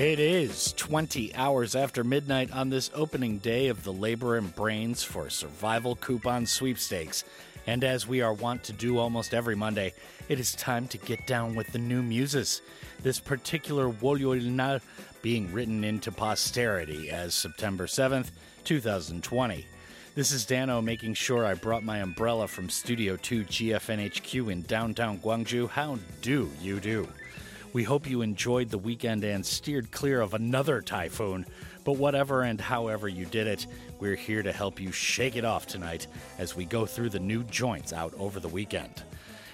It is 20 hours after midnight on this opening day of the Labor and Brains for Survival Coupon Sweepstakes. And as we are wont to do almost every Monday, it is time to get down with the new muses. This particular Wolyoilna being written into posterity as September 7th, 2020. This is Dano making sure I brought my umbrella from Studio 2 GFNHQ in downtown Gwangju. How do you do? We hope you enjoyed the weekend and steered clear of another typhoon. But whatever and however you did it, we're here to help you shake it off tonight as we go through the new joints out over the weekend.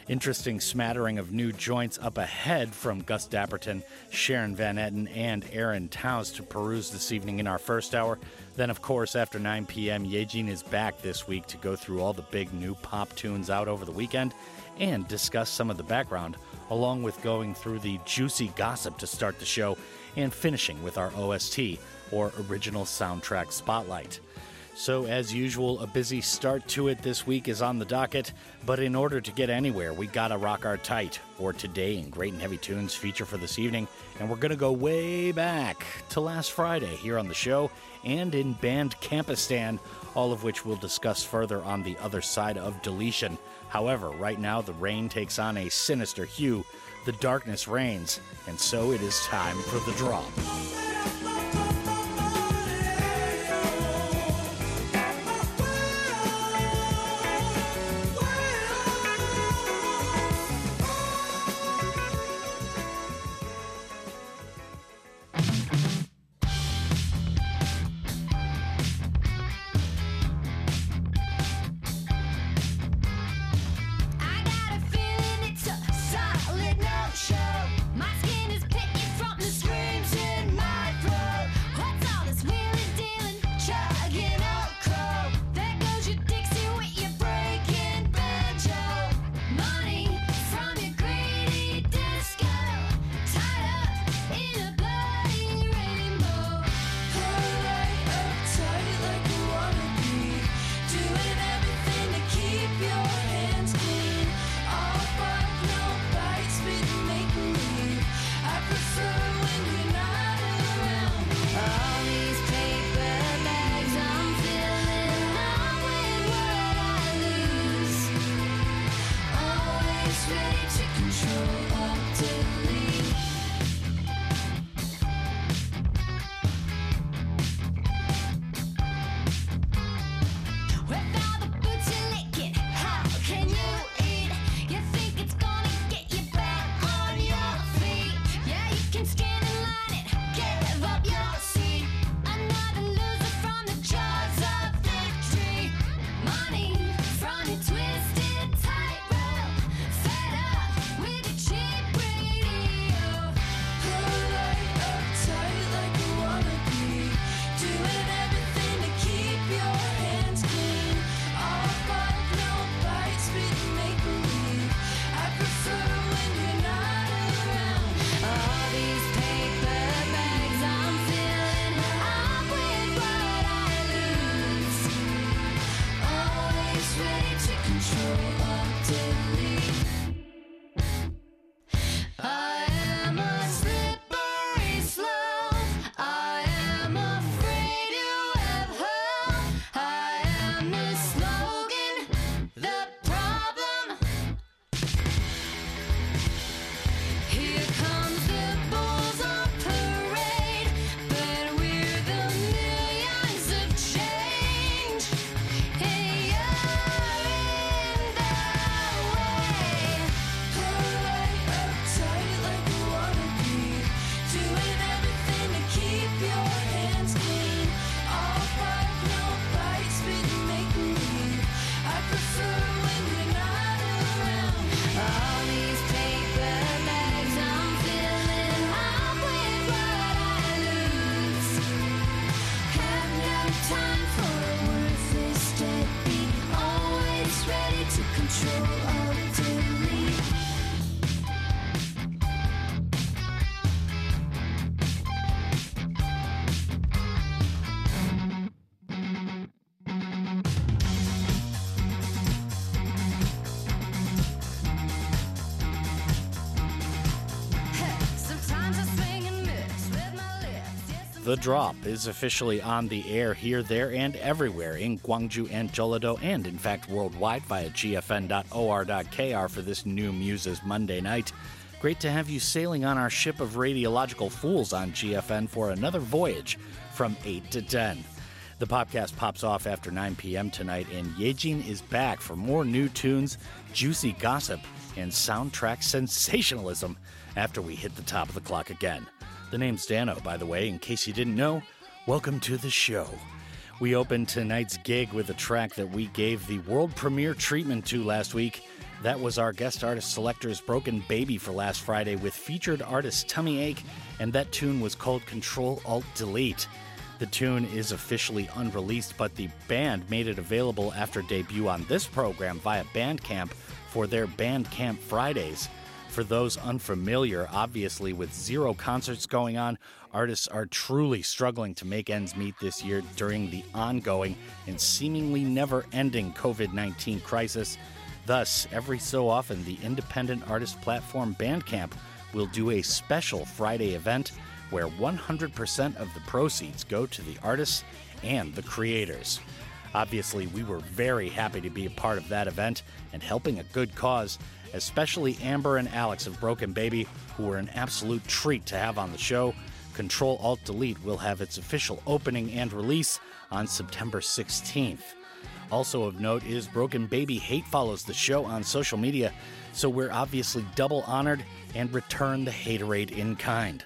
Interesting smattering of new joints up ahead from Gus Dapperton, Sharon Van Etten, and Aaron Taos to peruse this evening in our first hour. Then, of course, after 9 p.m., Yejin is back this week to go through all the big new pop tunes out over the weekend and discuss some of the background along with going through the juicy gossip to start the show and finishing with our OST, or Original Soundtrack Spotlight. So, as usual, a busy start to it this week is on the docket, but in order to get anywhere, we gotta rock our tight, or today in Great and Heavy Tunes feature for this evening, and we're gonna go way back to last Friday here on the show and in Band Campistan, all of which we'll discuss further on the other side of deletion. However, right now the rain takes on a sinister hue, the darkness reigns, and so it is time for the drop. The Drop is officially on the air here, there, and everywhere in Gwangju and Jeollado, and in fact worldwide via gfn.or.kr for this new Muses Monday night. Great to have you sailing on our ship of radiological fools on GFN for another voyage from 8 to 10. The Popcast pops off after 9 p.m. tonight, and Yejin is back for more new tunes, juicy gossip, and soundtrack sensationalism after we hit the top of the clock again. The name's Dano, by the way, in case you didn't know. Welcome to the show. We opened tonight's gig with a track that we gave the world premiere treatment to last week. That was our guest artist selector's Broken Baby for last Friday with featured artist Tummyache, and that tune was called Control Alt Delete. The tune is officially unreleased, but the band made it available after debut on this program via Bandcamp for their Bandcamp Fridays. For those unfamiliar, obviously, with zero concerts going on, artists are truly struggling to make ends meet this year during the ongoing and seemingly never ending COVID 19 crisis. Thus, every so often, the independent artist platform Bandcamp will do a special Friday event where 100% of the proceeds go to the artists and the creators. Obviously, we were very happy to be a part of that event and helping a good cause especially Amber and Alex of Broken Baby, who were an absolute treat to have on the show. Control Alt Delete will have its official opening and release on September 16th. Also of note is Broken Baby Hate follows the show on social media, so we're obviously double honored and return the haterade in kind.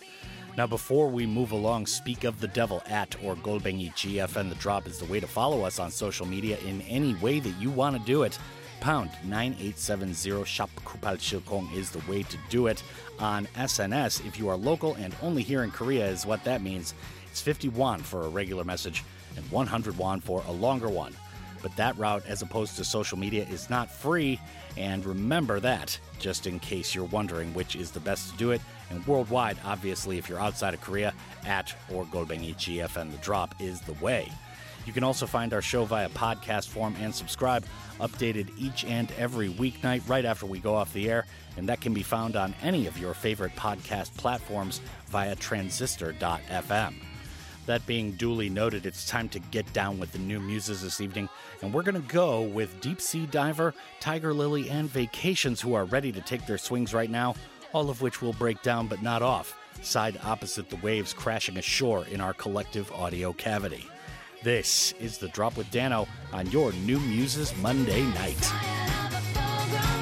Now, before we move along, speak of the devil at or Golbengi GFN. The drop is the way to follow us on social media in any way that you want to do it pound 9870 shop kupal shilkong is the way to do it on SNS. If you are local and only here in Korea is what that means. It's 50 won for a regular message and 100 won for a longer one. But that route, as opposed to social media, is not free. And remember that, just in case you're wondering which is the best to do it. And worldwide, obviously, if you're outside of Korea, at or Golbengi GFN, the drop is the way. You can also find our show via podcast form and subscribe, updated each and every weeknight right after we go off the air, and that can be found on any of your favorite podcast platforms via transistor.fm. That being duly noted, it's time to get down with the new muses this evening, and we're going to go with Deep Sea Diver, Tiger Lili, and Vacations, who are ready to take their swings right now, all of which will break down but not off, side opposite the waves crashing ashore in our collective audio cavity. This is The Drop with Dano on your New Muses Monday night.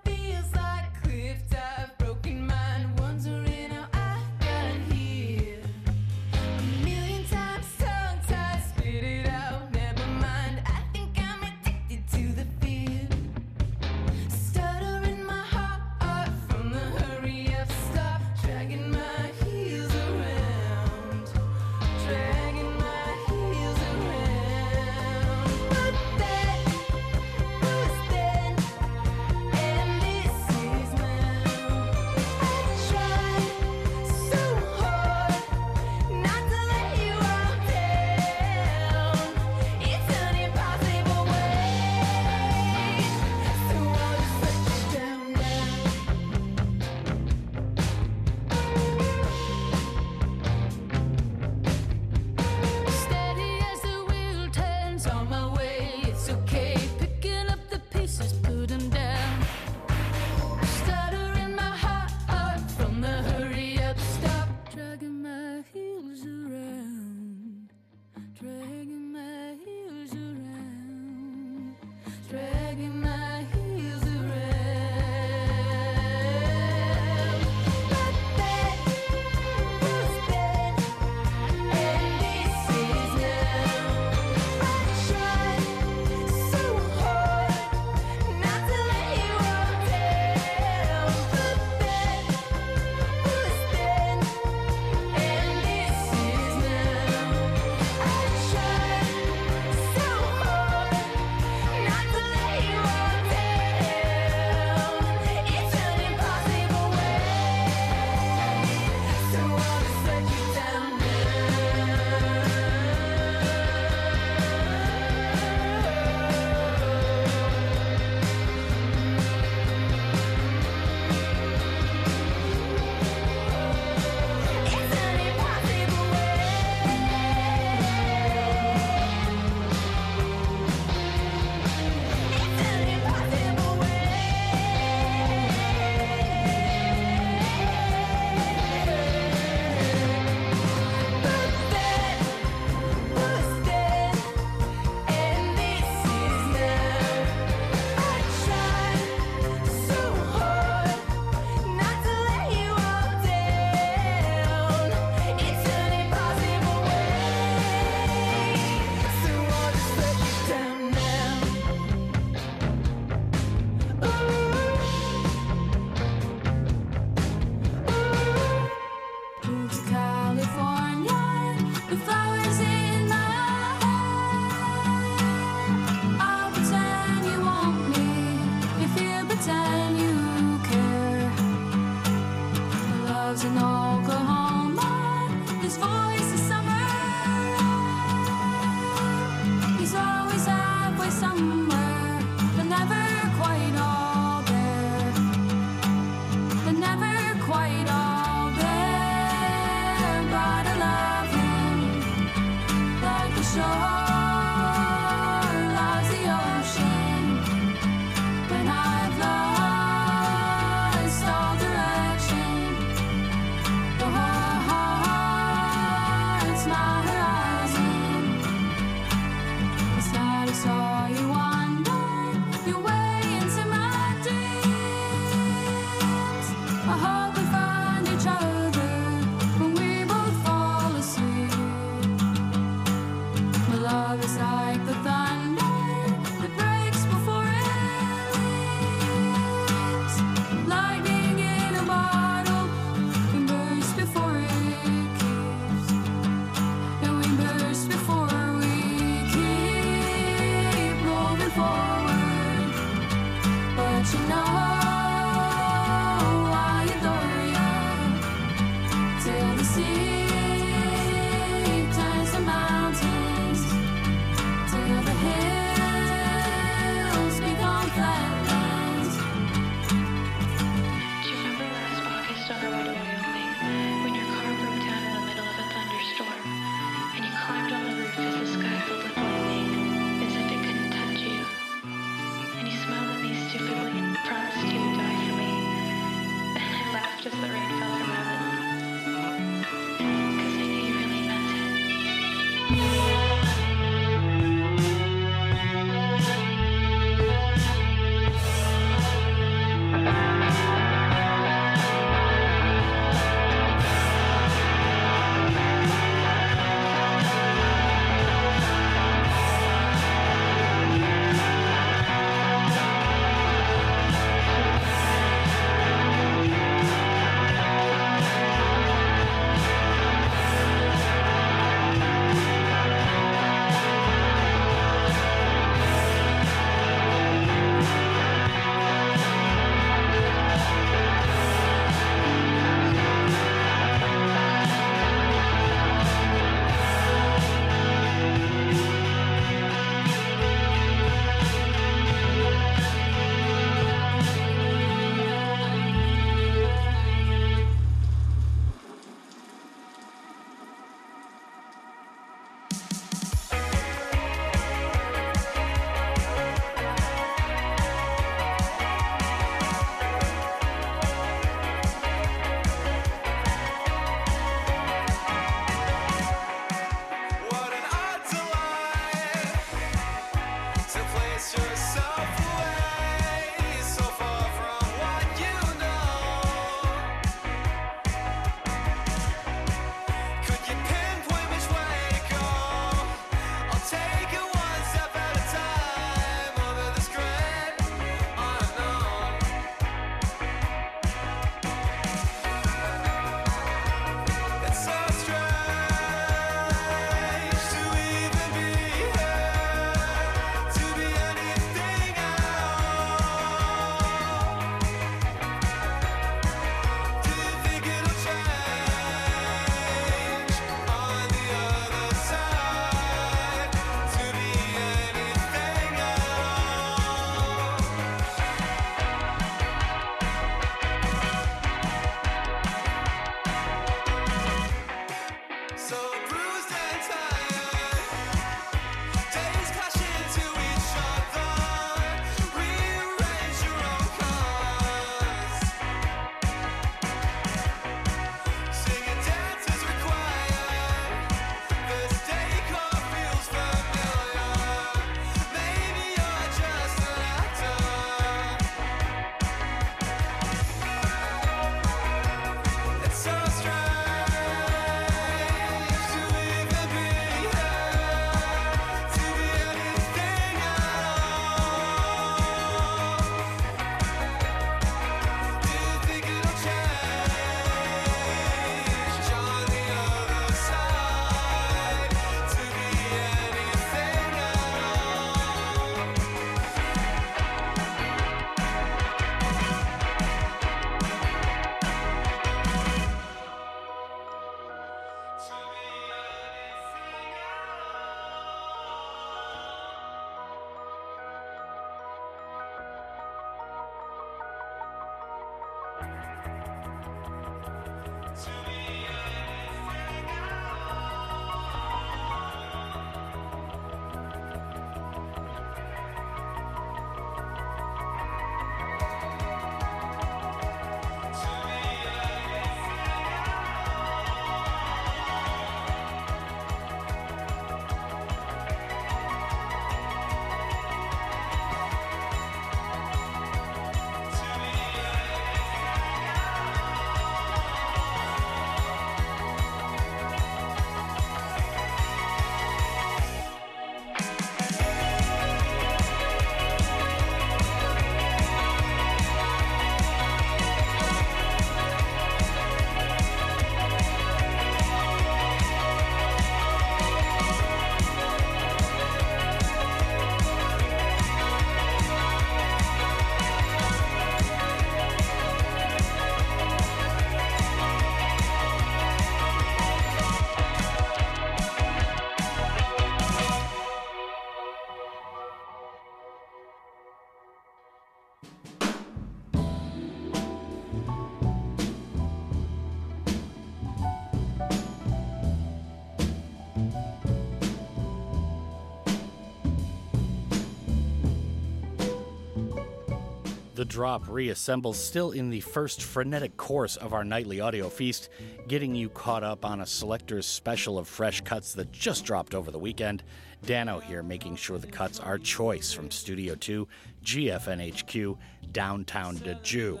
Drop reassembles still in the first frenetic course of our nightly audio feast, getting you caught up on a selector's special of fresh cuts that just dropped over the weekend. Dano here making sure the cuts are choice from Studio 2, GFNHQ, downtown Jew.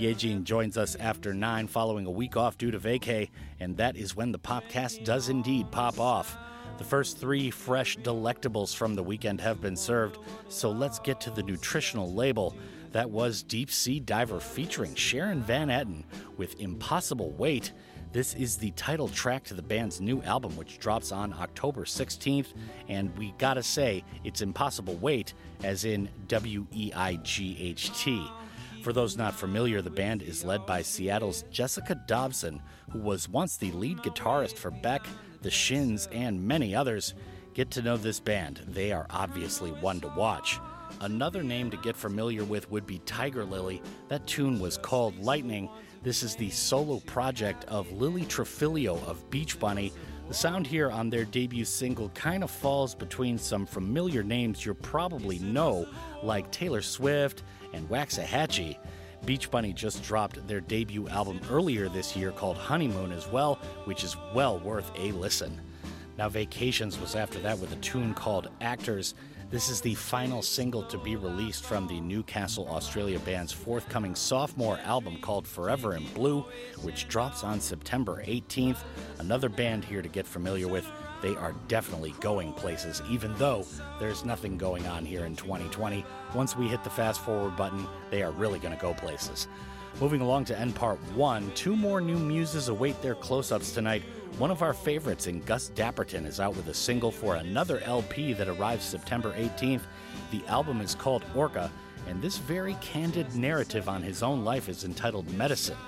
Yejin joins us after 9 following a week off due to vacay, and that is when the Popcast does indeed pop off. The first three fresh delectables from the weekend have been served, so let's get to the nutritional label. That was Deep Sea Diver featuring Sharon Van Etten with Impossible Weight. This is the title track to the band's new album, which drops on October 16th. And we gotta say, it's Impossible Weight, as in W E I G H T. For those not familiar, the band is led by Seattle's Jessica Dobson, who was once the lead guitarist for Beck, The Shins, and many others. Get to know this band, they are obviously one to watch. Another name to get familiar with would be Tiger Lili. That tune was called Lightning. This is the solo project of Lili Trifilio of Beach Bunny. The sound here on their debut single kind of falls between some familiar names you probably know, like Taylor Swift and Waxahatchee. Beach Bunny just dropped their debut album earlier this year called Honeymoon as well, which is well worth a listen. Now, Vacations was after that with a tune called Actors. This is the final single to be released from the Newcastle, Australia band's forthcoming sophomore album called Forever in Blue, which drops on September 18th. Another band here to get familiar with. They are definitely going places, even though there's nothing going on here in 2020. Once we hit the fast forward button, they are really going to go places. Moving along to end part one, two more new muses await their close ups tonight. One of our favorites in Gus Dapperton is out with a single for another LP that arrives September 18th. The album is called Orca, and this very candid narrative on his own life is entitled Medicine.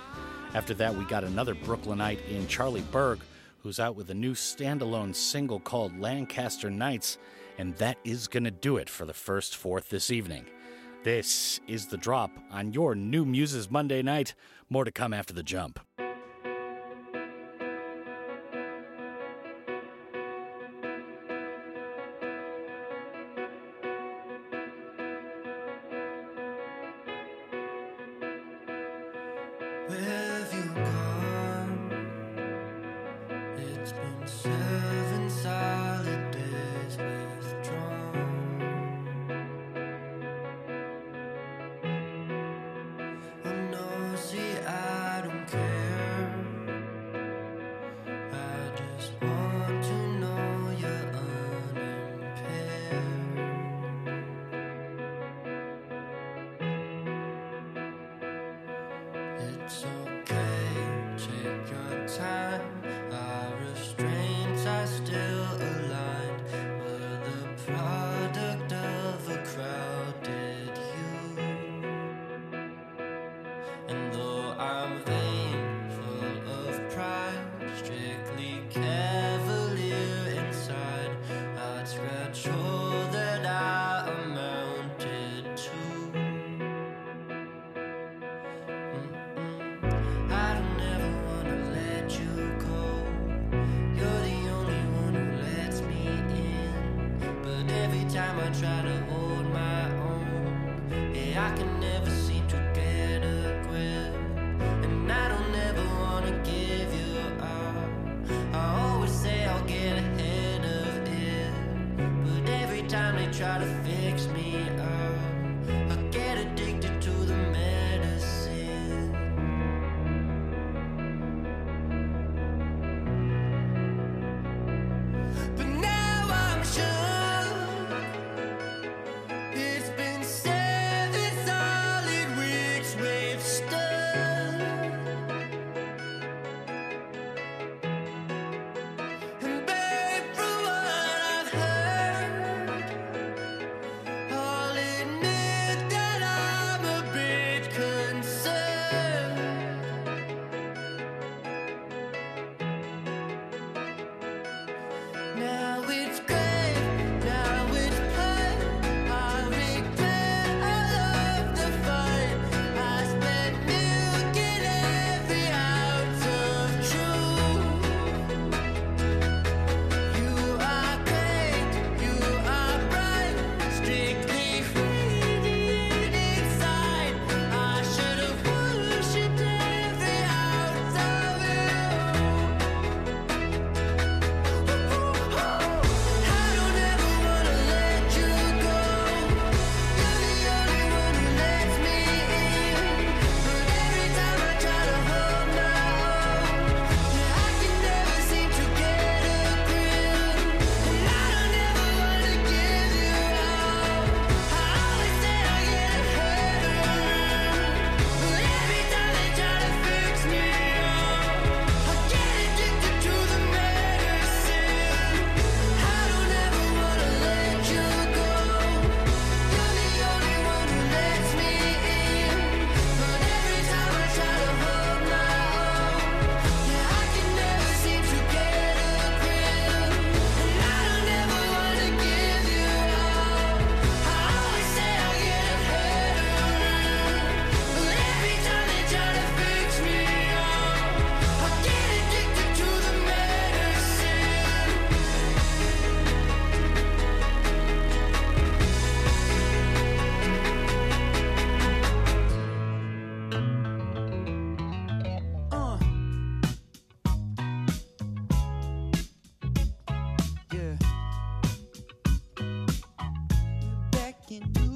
After that, we got another Brooklynite in Charlie Burg, who's out with a new standalone single called Lancaster Nights, and that is going to do it for the first fourth this evening. This is the drop on your new Muses Monday night. More to come after the jump. I try to second.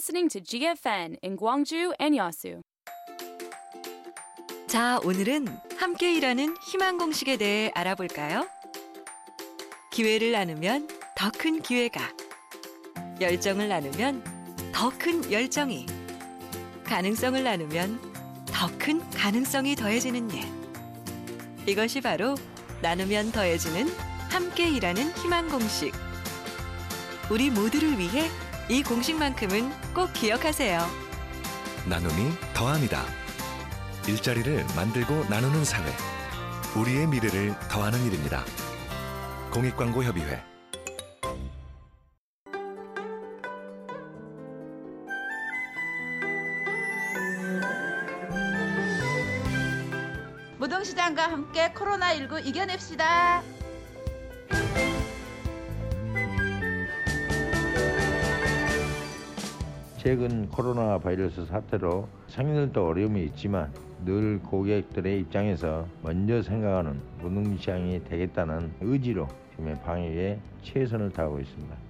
Listening to GFN in Gwangju and Yasu. 자, 오늘은 함께 일하는 희망 공식에 대해 알아볼까요? 기회를 나누면 더 큰 기회가, 열정을 나누면 더 큰 열정이, 가능성을 나누면 더 큰 가능성이 더해지는 일. 이것이 바로 나누면 더해지는 함께 일하는 희망 공식. 우리 모두를 위해 이 공식만큼은 꼭 기억하세요. 나눔이 더합니다. 일자리를 만들고 나누는 사회. 우리의 미래를 더하는 일입니다. 공익광고협의회. 무등시장과 함께 코로나19 이겨냅시다. 최근 코로나 바이러스 사태로 상인들도 어려움이 있지만 늘 고객들의 입장에서 먼저 생각하는 무능시장이 되겠다는 의지로 지금 방역에 최선을 다하고 있습니다.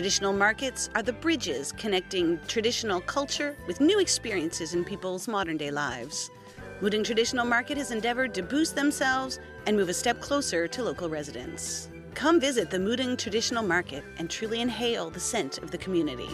Traditional markets are the bridges connecting traditional culture with new experiences in people's modern day lives. Mudeung Traditional Market has endeavored to boost themselves and move a step closer to local residents. Come visit the Mudeung Traditional Market and truly inhale the scent of the community.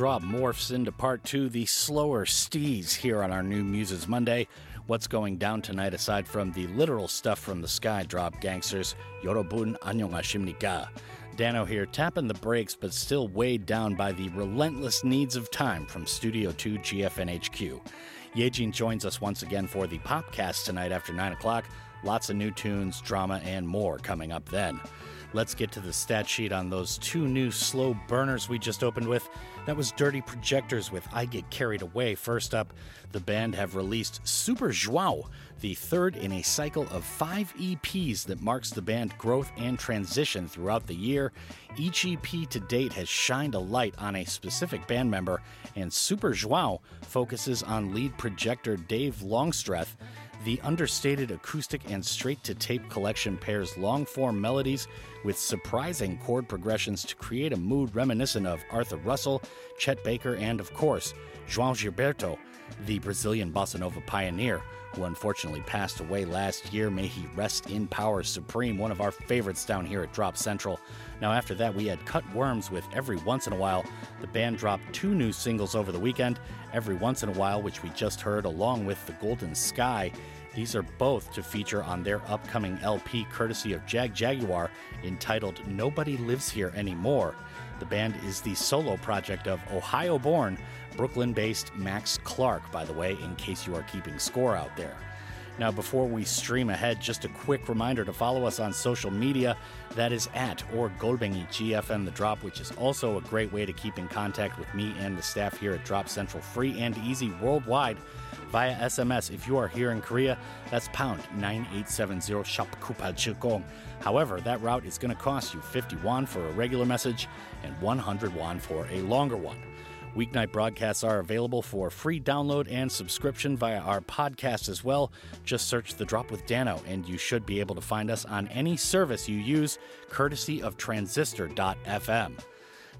drop morphs into part two, the slower stees here on our new Muses Monday. What's going down tonight aside from the literal stuff from the sky drop gangsters, Yorobun Anyongashimnika. Dano here tapping the brakes but still weighed down by the relentless needs of time from Studio 2 GFNHQ. Yejin joins us once again for the Popcast tonight after 9 o'clock. Lots of new tunes, drama, and more coming up then. Let's get to the stat sheet on those two new slow burners we just opened with. That was Dirty Projectors with I Get Carried Away. First up, the band have released Super Joao, the third in a cycle of five EPs that marks the band growth and transition throughout the year. Each EP to date has shined a light on a specific band member, and Super Joao focuses on lead projector Dave Longstreth. The understated acoustic and straight to tape collection pairs long form melodies with surprising chord progressions to create a mood reminiscent of Arthur Russell, Chet Baker, and, of course, João Gilberto, the Brazilian bossa nova pioneer, who unfortunately passed away last year. May he rest in power supreme, one of our favorites down here at Drop Central. Now, after that, we had Cut Worms with Every Once in a While. The band dropped two new singles over the weekend Every Once in a While, which we just heard, along with The Golden Sky. These are both to feature on their upcoming LP courtesy of Jagjaguwar, entitled Nobody Lives Here Anymore. The band is the solo project of Ohio born, Brooklyn based Max Clarke, by the way, in case you are keeping score out there. Now, before we stream ahead, just a quick reminder to follow us on social media. That is at or Golbengi GFN The Drop, which is also a great way to keep in contact with me and the staff here at Drop Central, free and easy worldwide via SMS. If you are here in Korea, that's pound 9870 shop. However, that route is going to cost you 50 won for a regular message and 100 won for a longer one. Weeknight broadcasts are available for free download and subscription via our podcast as well. Just search The Drop with Dano, and you should be able to find us on any service you use, courtesy of transistor.fm.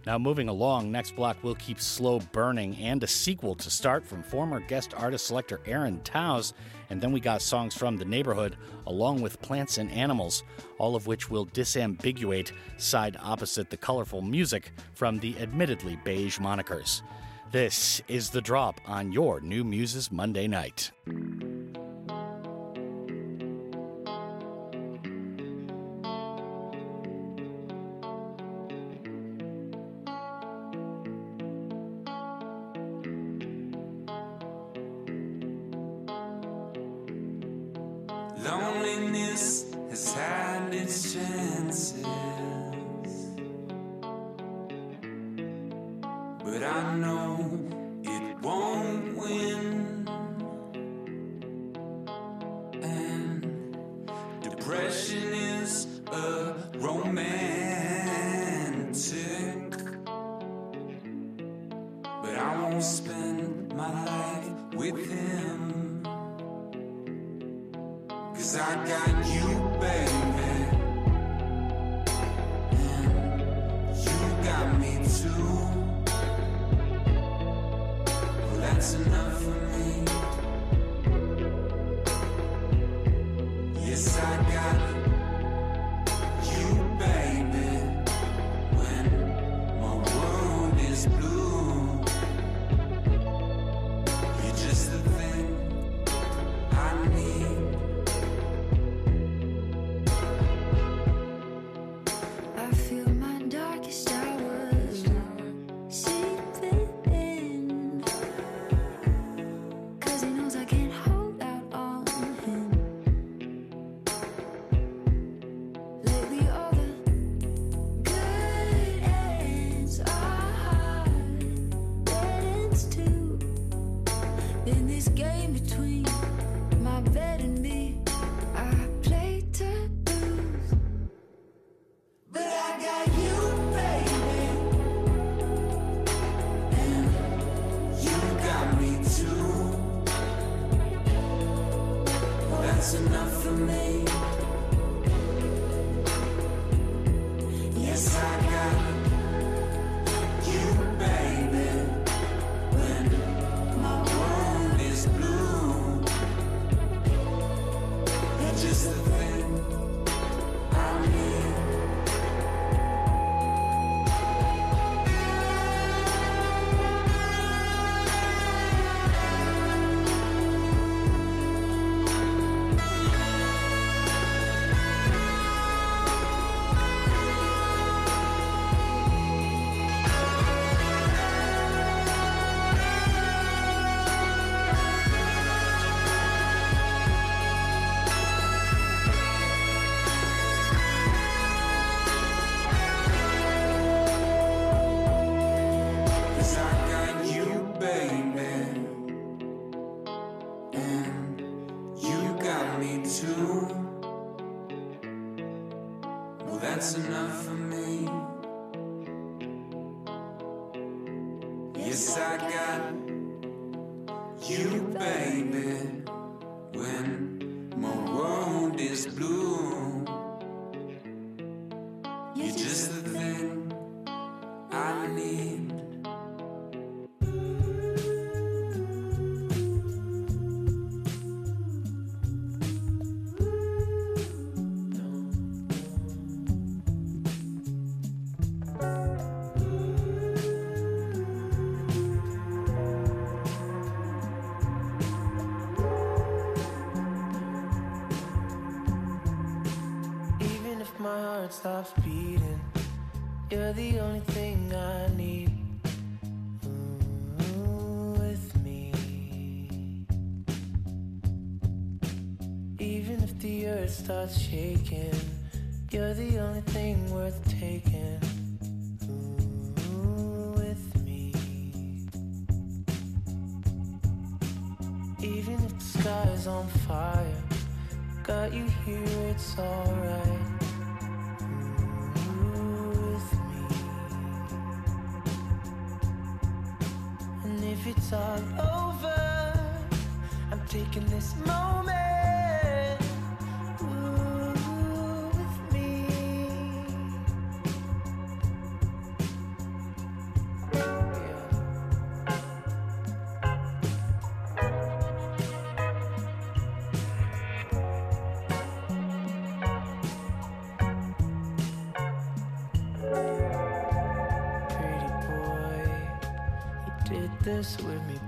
Now, moving along, next block will keep slow burning and a sequel to start from former guest artist selector Aaron Taos. And then we got songs from the neighborhood along with plants and animals, all of which will disambiguate side opposite the colorful music from the admittedly beige monikers. This is The Drop on your New Muses Monday night. stops beating. You're the only thing I need. Ooh, with me. Even if the earth starts shaking, you're the only thing worth taking. this with me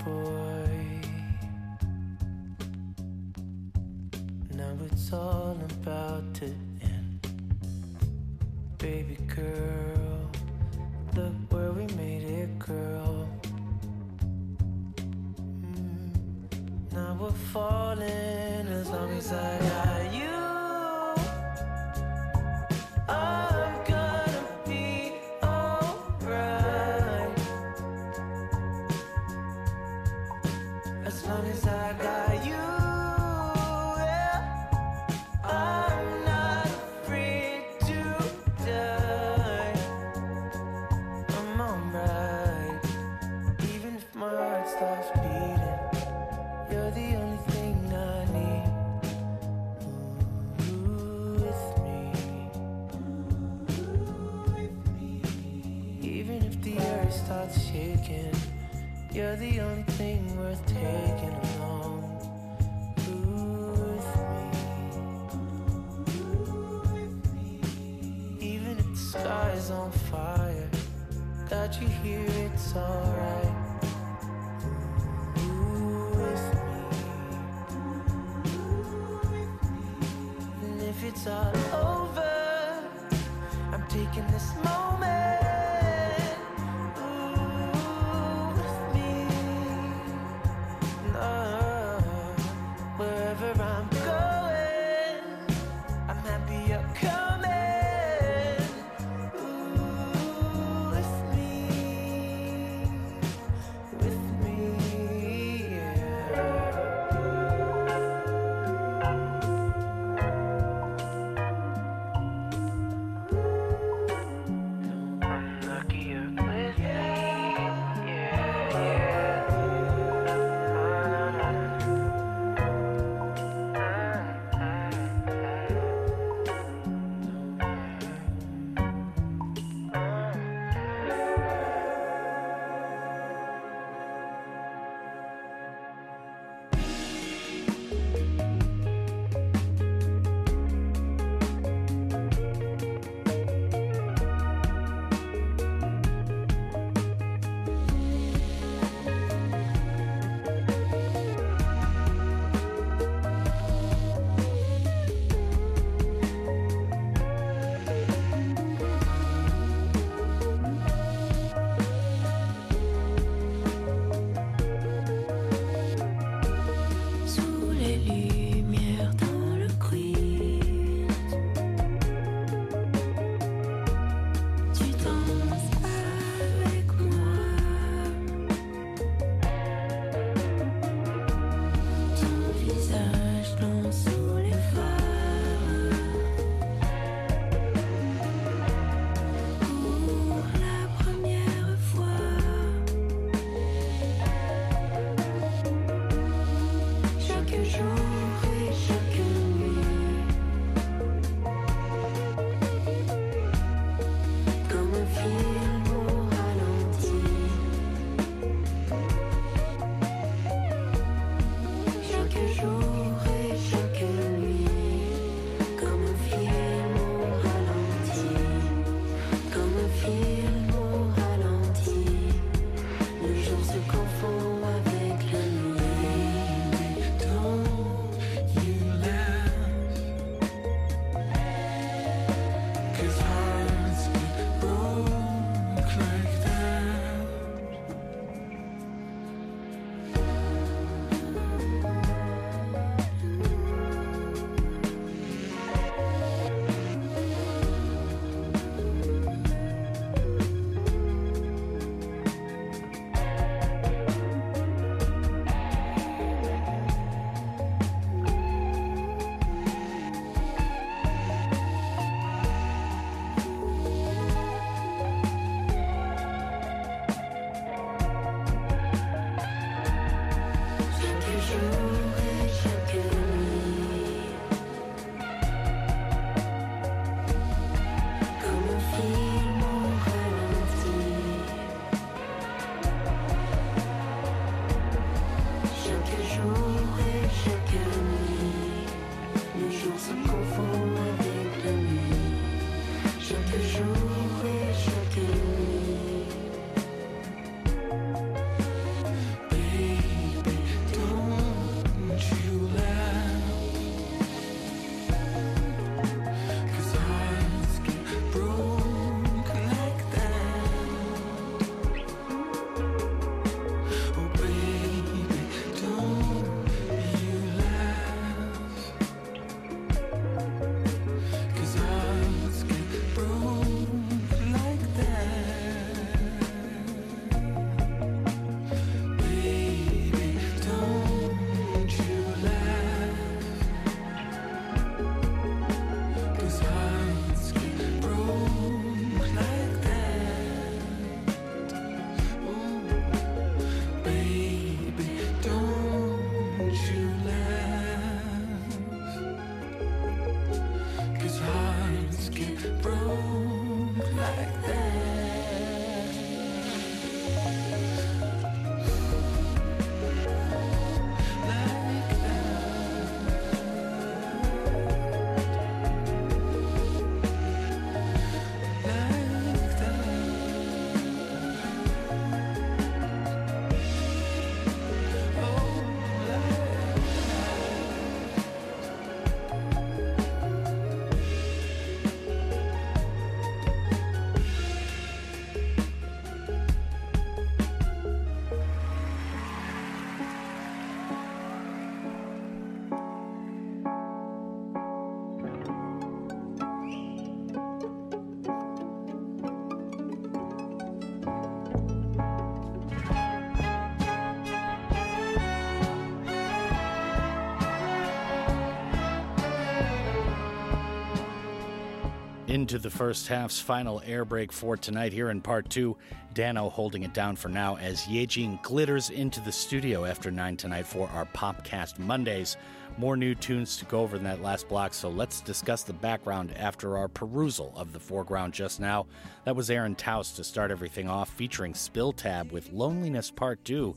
Into the first half's final air break for tonight here in part two. Dano holding it down for now as Yejin glitters into the studio after 9 tonight for our Popcast Mondays. More new tunes to go over in that last block, so let's discuss the background after our perusal of the foreground just now. That was Aaron Taos to start everything off, featuring Spill Tab with Loneliness Part 2.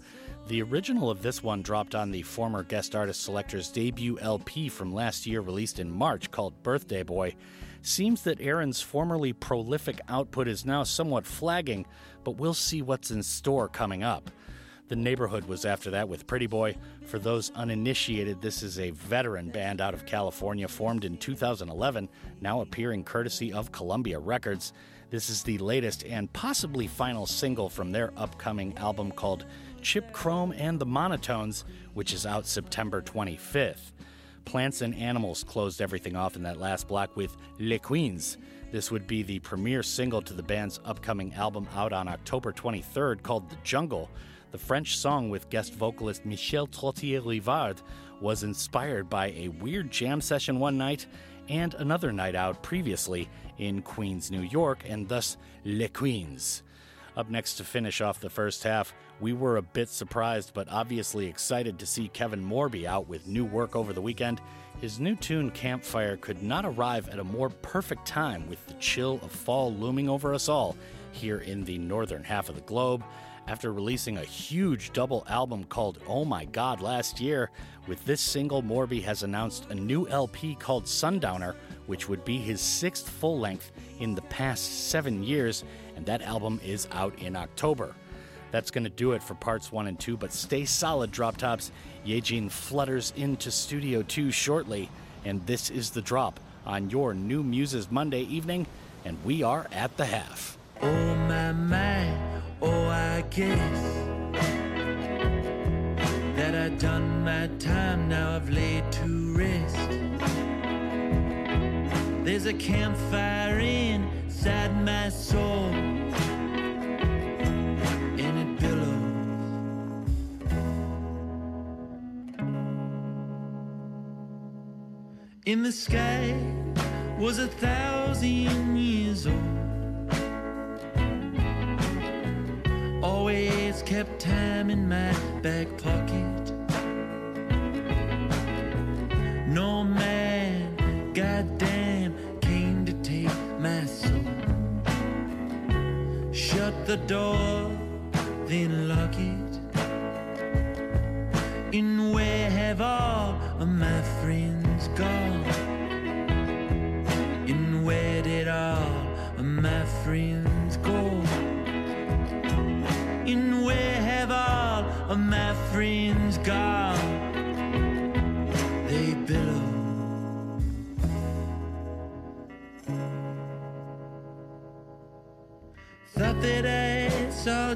The original of this one dropped on the former guest artist selector's debut LP from last year, released in March, called Birthday Boy. Seems that Aaron's formerly prolific output is now somewhat flagging, but we'll see what's in store coming up. The Neighborhood was after that with Pretty Boy. For those uninitiated, this is a veteran band out of California formed in 2011, now appearing courtesy of Columbia Records. This is the latest and possibly final single from their upcoming album called Chip Chrome and the Monotones, which is out September 25th. Plants and Animals closed everything off in that last block with Les Queens. This would be the premiere single to the band's upcoming album out on October 23rd called The Jungle. The French song with guest vocalist Michel Trottier Rivard was inspired by a weird jam session one night and another night out previously in Queens, New York, and thus Les Queens. Up next to finish off the first half, we were a bit surprised but obviously excited to see Kevin Morby out with new work over the weekend. His new tune, Campfire, could not arrive at a more perfect time with the chill of fall looming over us all here in the northern half of the globe. After releasing a huge double album called Oh My God last year, with this single, Morby has announced a new LP called Sundowner, which would be his sixth full length in the past seven years, and that album is out in October. That's going to do it for parts one and two, but stay solid, Drop Tops. Yejin flutters into Studio 2 shortly, and this is the drop on your New Muses Monday evening, and we are at the half. Oh my my, oh I guess that I done my time. Now I've laid to rest. There's a campfire inside my soul, in the sky was a thousand years old. Always kept time in my back pocket. No man, goddamn, came to take my soul. Shut the door, then lock it.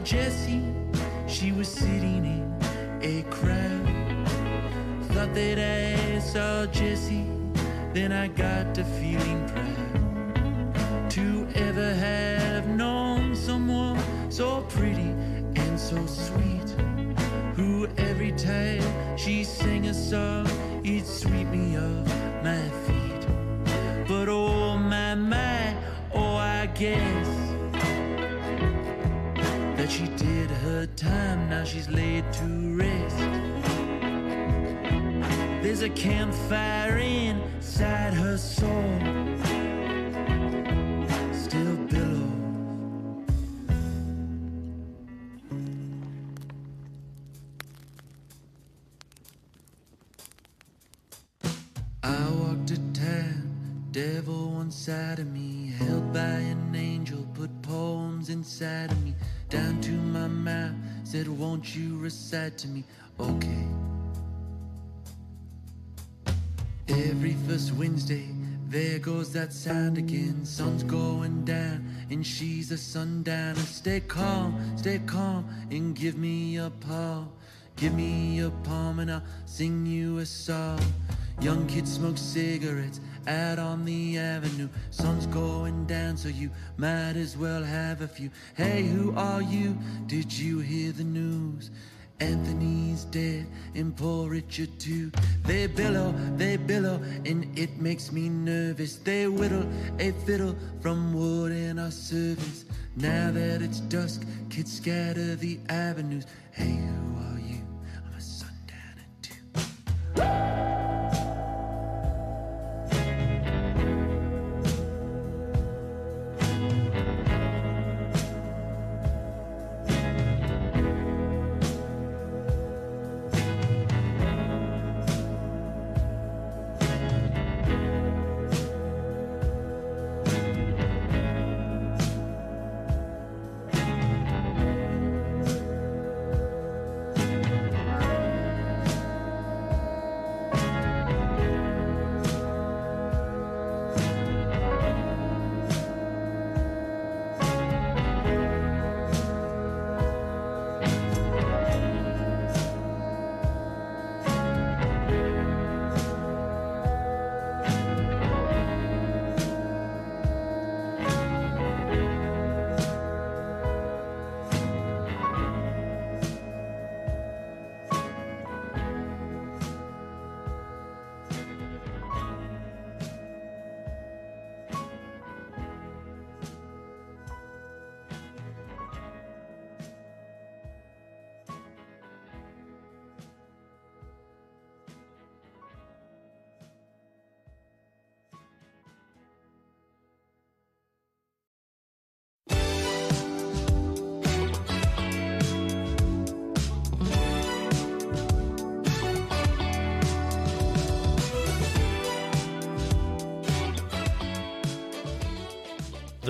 Jessie, she was sitting in a crowd. Thought that I saw oh, Jessie, then I got to feeling proud to ever have known someone so pretty and so sweet. Who every time she sang a song, it'd sweep me off my feet. But oh my my, oh I guess she did her time, now she's laid to rest. There's a campfire inside her soul, still billow. I walked a town, devil one side of me, Won't you recite to me? Okay. Every first Wednesday, there goes that sound again. Sun's going down, and she's a sundowner. Stay calm, stay calm, and give me a palm. Give me a palm, and I'll sing you a song. Young kids smoke cigarettes out on the avenue. Sun's going down, so you might as well have a few. Hey, who are you? Did you hear the news? Anthony's dead and poor Richard too. They billow, they billow, and it makes me nervous. They whittle a fiddle from wood in our service. Now that it's dusk, kids scatter the avenues. Hey, who are you? I'm a sundowner too.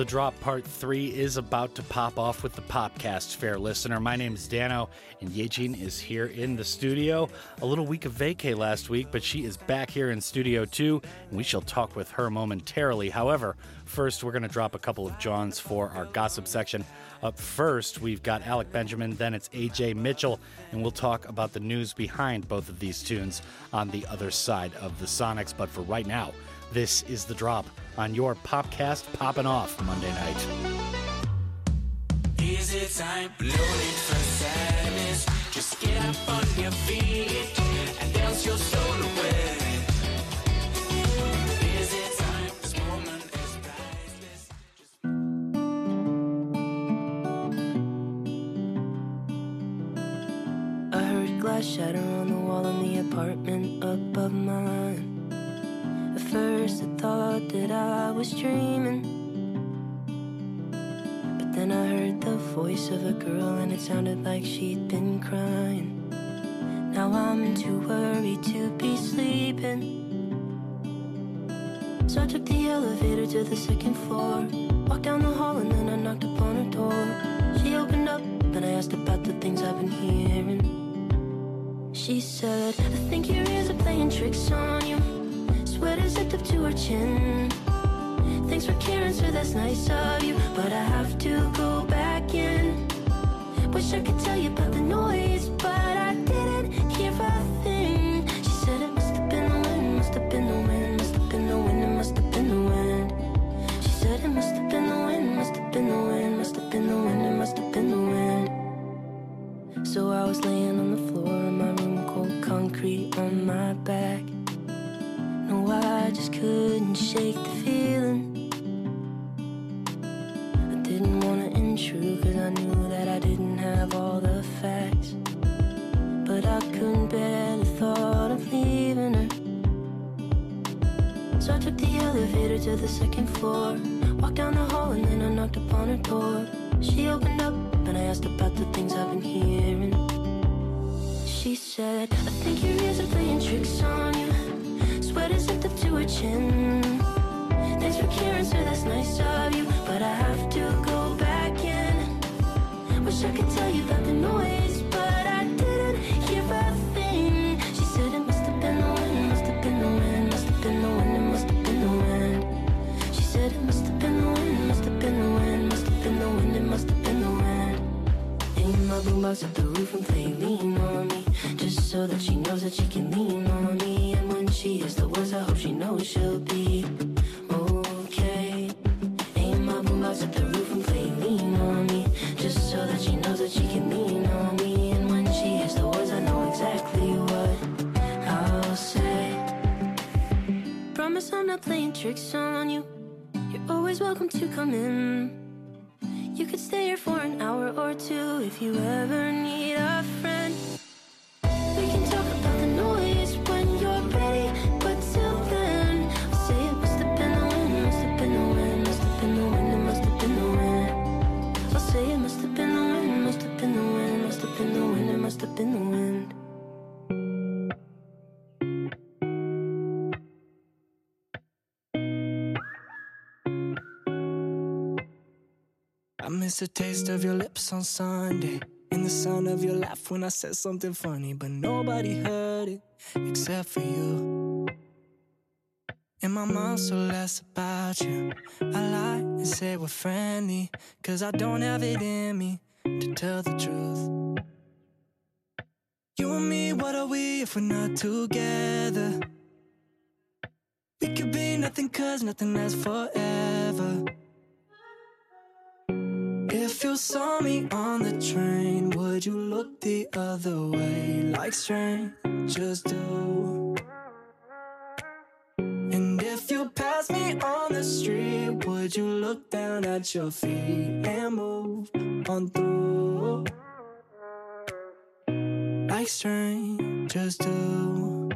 The Drop Part 3 is about to pop off with the Popcast Fair listener. My name is Dano, and Yejin is here in the studio. A little week of vacay last week, but she is back here in studio too, and we shall talk with her momentarily. However, first we're going to drop a couple of Johns for our gossip section. Up first, we've got Alec Benjamin, then it's AJ Mitchell, and we'll talk about the news behind both of these tunes on the other side of the Sonics. But for right now, this is The Drop on your Popcast popping off Monday night. Is it time? No need for sadness. Just get up on your feet and dance your soul away. Is it time? This moment is priceless. I heard glass shatter on the wall in the apartment above mine. First, I thought that I was dreaming. But Then I heard the voice of a girl, and it sounded like she'd been crying. Now I'm too worried to be sleeping. So I took the elevator to the second floor. Walked down the hall and then I knocked upon her door. She opened up and I asked about the things I've been hearing. She said, I think your ears are playing tricks on you. Sweater zipped up to her chin. Thanks for caring, sir, that's nice of you. But I have to go back in. Wish I could tell you about the noise, but I didn't hear a thing. She said it must have been the wind, must have been the wind, must have been the wind, it must have been the wind. She said it must have been the wind, must have been the wind, must have been the wind, it must have been the wind. So I was laying on the floor in my room, cold concrete on my back. I just couldn't shake the feeling. I didn't wanna intrude cause I knew that I didn't have all the facts. But I couldn't bear the thought of leaving her. So I took the elevator to the second floor. Walked down the hall and then I knocked upon her door. She opened up and I asked about the things I've been hearing. She said, I think your ears are playing tricks on you. Sweater zipped up to her chin. Thanks for caring, sir, that's nice of you. But I have to go back in. Wish I could tell you about the noise, but I didn't hear a thing. She said it must have been the wind, must have been the wind, must have been the wind, it must have been the wind. She said it must have been the wind, must have been the wind, must have been the wind, it must have been the wind. Aim my boombox at the roof and play lean on me, just so that she knows that she can lean on me. She hears the words, I hope she knows she'll be okay. Aim my boombox at the roof and play lean on me, just so that she knows that she can lean on me. And when she hears the words, I know exactly what I'll say. Promise I'm not playing tricks on you. You're always welcome to come in. You could stay here for an hour or two if you ever need a friend. Have been the wind. I miss the taste of your lips on Sunday. And the sound of your laugh when I said something funny, but nobody heard it except for you. In my mind, so less about you. I lie and say we're friendly, cause I don't have it in me to tell the truth. You and me, what are we if we're not together? We could be nothing, cause nothing lasts forever. If you saw me on the train, would you look the other way like strangers do? And if you passed me on the street, would you look down at your feet and move on through? Like strangers do.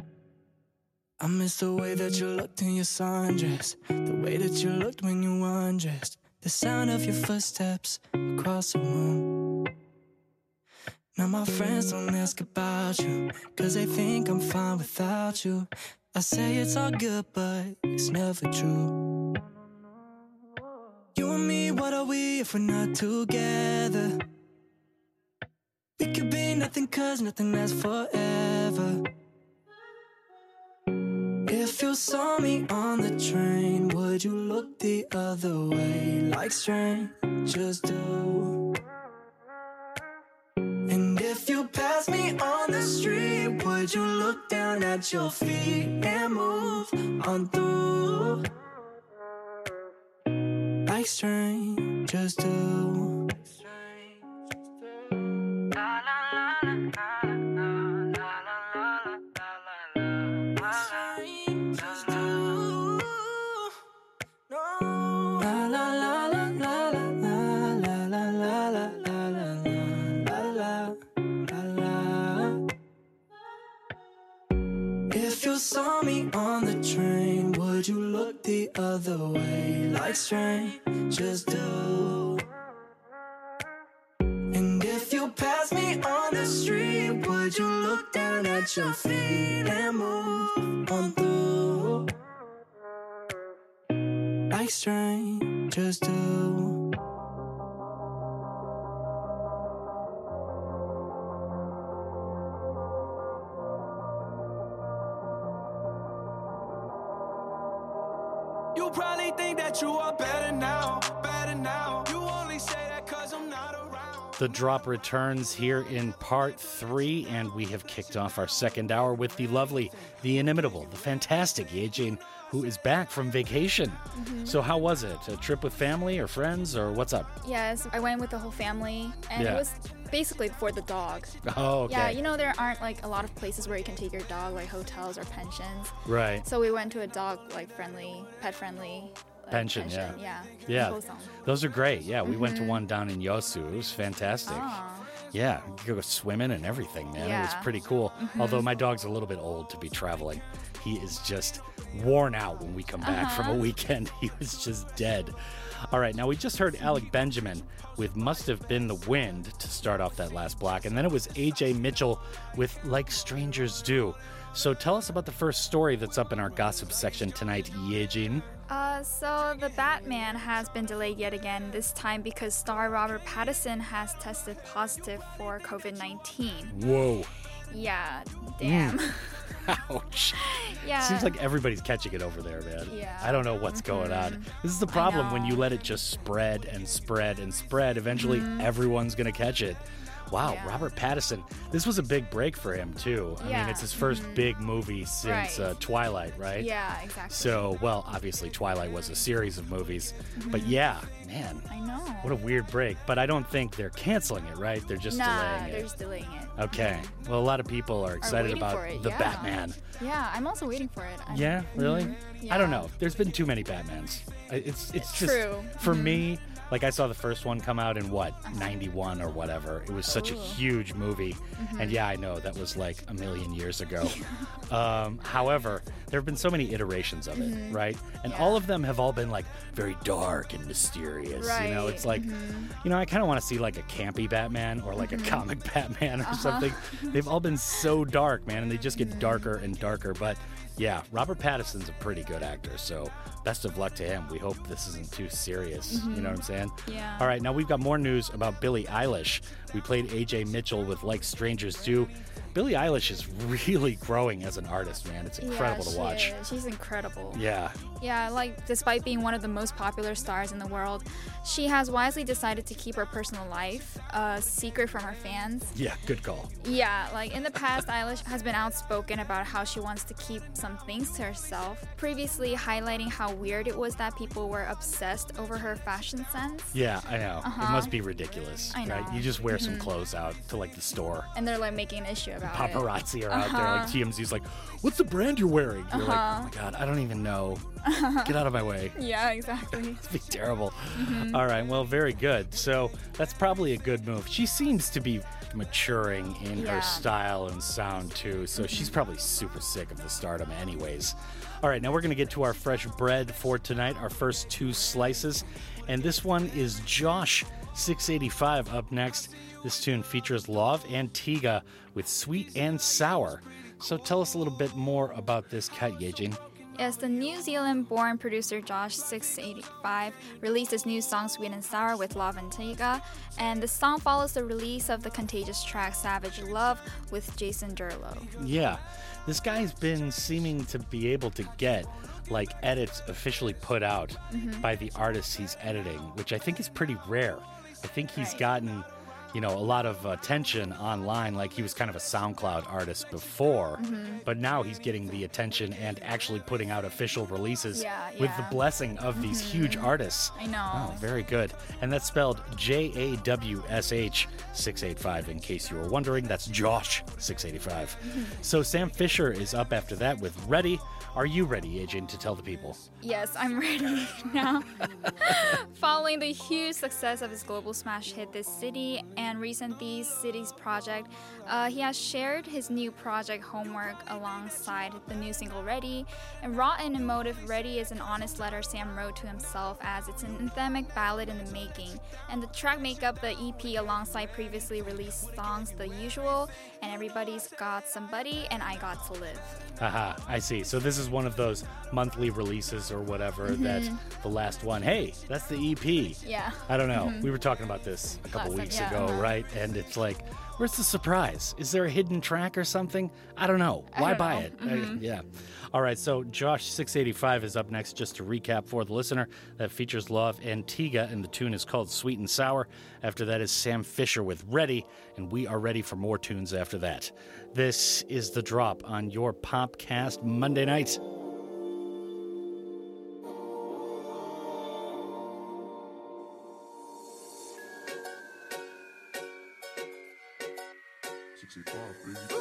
I miss the way that you looked in your sundress, the way that you looked when you undressed. The sound of your footsteps across the room. Now my friends don't ask about you, cause they think I'm fine without you. I say it's all good, but it's never true. You and me, what are we if we're not together? We could be nothing, cause nothing lasts forever. If you saw me on the train, would you look the other way like strangers do? And if you passed me on the street, would you look down at your feet and move on through? Like strangers do. the other way like strangers do. And if you pass me on the street, would you look down at your feet and move on through? Like strangers do. That you are better now, better now. You only say that cause I'm not around. The drop returns here in part three, and we have kicked off our second hour with the lovely, the inimitable, the fantastic Yejin, who is back from vacation. Mhm. So, how was it? A trip with family or friends, or what's up? Yes, I went with the whole family, and Yeah. it was basically for the dog. Oh, okay. Yeah, you know there aren't like a lot of places where you can take your dog, like hotels or pensions. Right. So we went to a dog like friendly, pet friendly like, pension, Yeah. yeah. Yeah. Those are great. Yeah, we went to Mhm. one down in Yeosu. It was fantastic. Ah. Yeah, you could go swimming and everything, man. It was pretty cool. Mhm. Although my dog's a little bit old to be traveling. He is just worn out when we come back from a Uh-huh. weekend. He was just dead. All right, now we just heard Alec Benjamin with Must Have Been the Wind to start off that last block. And then it was AJ Mitchell with Like Strangers Do. So tell us about the first story that's up in our gossip section tonight, Yejin. Uh, so the Batman has been delayed yet again. This time because star Robert Pattinson has tested positive for COVID nineteen. Whoa. Yeah, damn. Mm. Ouch. Yeah. Seems like everybody's catching it over there, man. Yeah. I don't know what's going on. This is the problem when you let it just spread and spread and spread. Eventually, Mhm. everyone's going to catch it. Wow, Yeah. Robert Pattinson. This was a big break for him, too. I mean, it's his 1st mhm. big movie since Right. uh, Twilight, right? Yeah, exactly. So, well, obviously, Twilight was a series of movies. But Mhm. yeah, man, I know. what a weird break. But I don't think they're canceling it, right? They're just nah, delaying it. they're just delaying it. Okay. Well, a lot of people are excited waiting about the yeah. Batman. Yeah, I'm also waiting for it. I'm- Yeah, really? Mhm. I don't know. There's been too many Batmans. I- It's it's just True. for Mhm. me. Like I saw the first one come out in what Uh-huh. 91 or whatever. It was such a huge movie, and Mhm. yeah, I know that was like a million years ago. um, however, there have been so many iterations of it, Mhm. right? And all of them have all been like very dark and mysterious. You know, it's like mhm. you know, I kind of want to see like a campy Batman or like a comic Batman or Uh-huh. something. They've all been so dark, man, and they just get Mm-hmm. darker and darker. But yeah, Robert Pattinson's a pretty good actor, so best of luck to him. We hope this isn't too serious. You know what I'm saying? Yeah. All right, now we've got more news about Billie Eilish. We played AJ Mitchell with Like Strangers Do. Billie Eilish is really growing as an artist, man. It's incredible yeah, to watch. is. She's incredible. Yeah. Yeah, like despite being one of the most popular stars in the world, she has wisely decided to keep her personal life a secret from her fans. Yeah, good call. Yeah, like in the past, Eilish has been outspoken about how she wants to keep some things to herself, previously highlighting how weird it was that people were obsessed over her fashion sense. Yeah, I know. It Uh-huh. must be ridiculous, I right? You just wear some Mhm. clothes out to like the store. And they're like making an issue about paparazzi it. Paparazzi are out there. Like Uh-huh. TMZ's like, what's the brand you're wearing? You're like, Uh-huh. oh my god, I don't even know. Get out of my way. Yeah, exactly. It'd be terrible. Mhm. All right, well, very good. So that's probably a good move. She seems to be maturing in Yeah. her style and sound too. So she's probably super sick of the stardom, anyways. All right, now we're going to get to our fresh bread for tonight, our first two slices. And this one is Jawsh 685 up next. This tune features Lauv and Tyga with Sweet and Sour. So tell us a little bit more about this cut, Yejin. Yes, the New Zealand born producer Jawsh 685 released his new song Sweet and Sour with Lauv and Tyga, and the song follows the release of the contagious track Savage Love with Jason Derulo. Yeah, this guy's been seeming to be able to get like edits officially put out Mhm. by the artists he's editing, which I think is pretty rare. I think he's gotten, you know, a lot of uh, attention online. Like he was kind of a SoundCloud artist before, Mhm. but now he's getting the attention and actually putting out official releases Yeah, with the blessing of these mm-hmm. huge artists. I know. Oh, very good. And that's spelled J A W S H 685, in case you were wondering. That's Jawsh 685. Mm-hmm. So Sam Fischer is up after that with Ready. Are you ready, Yejin, to tell the people? Yes, I'm ready now. Following the huge success of his global smash hit This City and recent These Cities project, uh, he has shared his new project Homework alongside the new single Ready. And raw and emotive, Ready is an honest letter Sam wrote to himself as it's an anthemic ballad in the making. And the track make up the EP alongside previously released songs The Usual and Everybody's Got Somebody and I Got to Live. Aha, I see. So this is one of those monthly releases or whatever that Mhm. the last one. Hey, that's the EP. Yeah. I don't know. Mhm. We were talking about this a couple Last time, weeks yeah, ago. Right? And it's like, where's the surprise? Is there a hidden track or something? I don't know. I Why don't buy know. it? I- Mhm. yeah. All right. So Jawsh six eighty five is up next. Just to recap for the listener, that features Lauv and Tyga, and the tune is called Sweet and Sour. After that is Sam Fischer with Ready, and we are ready for more tunes after that. This is the drop on your Popcast Monday night. Sweet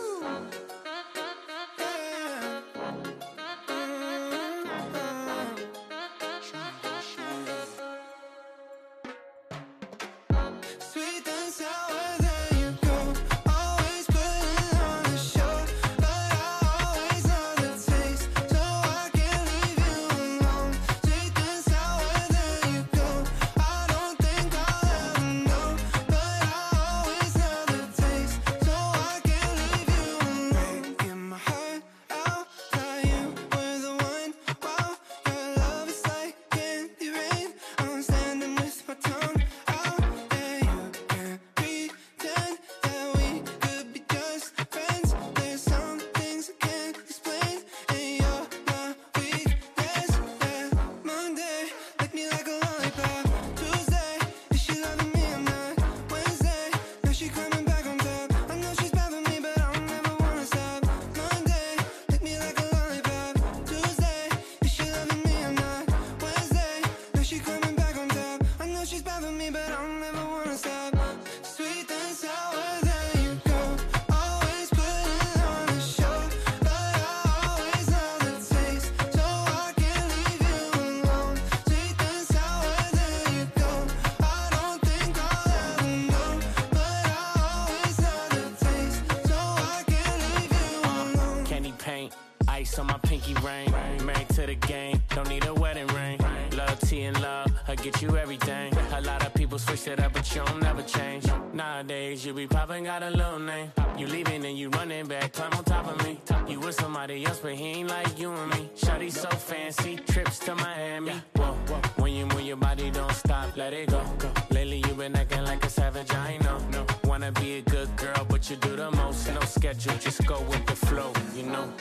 let it go. go. Lately, you've been acting like a savage, I know. No, wanna be a good girl, but you do the most. No schedule, just go with the flow, you know.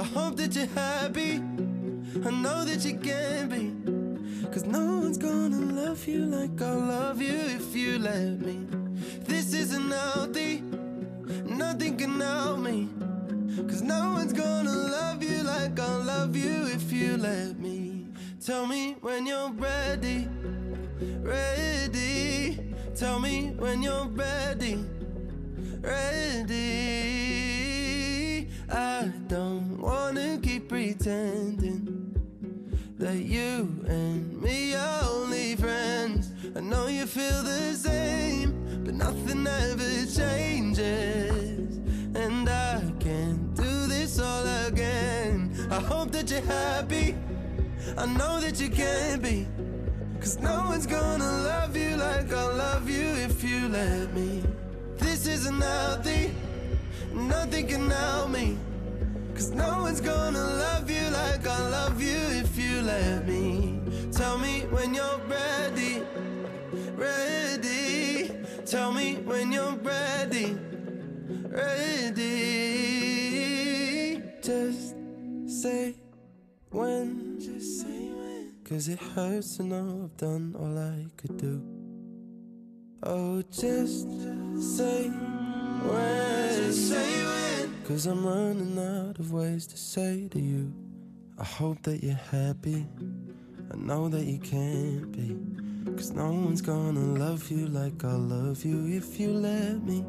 I hope that you're happy. I know that you can be. Cause no one's gonna love you like I'll love you if you let me. This isn't healthy. Nothing can help me. Cause no one's gonna love you like I'll love you if you let me. Tell me when you're ready, ready. Tell me when you're ready, ready. I don't wanna keep pretending that you and me are only friends. I know you feel the same, but nothing ever changes. And I can't do this all again. I hope that you're happy. I know that you can be. Cause no one's gonna love you like I'll love you if you let me. This isn't healthy. Nothing can help me. Cause no one's gonna love you like I love you if you let me. Tell me when you're ready, ready. Tell me when you're ready, ready. Just say when, just say when. Cause it hurts to know I've done all I could do. Oh, just say Cause I'm running out of ways to say to you. I hope that you're happy. I know that you can't be. Cause no one's gonna love you like I love you if you let me.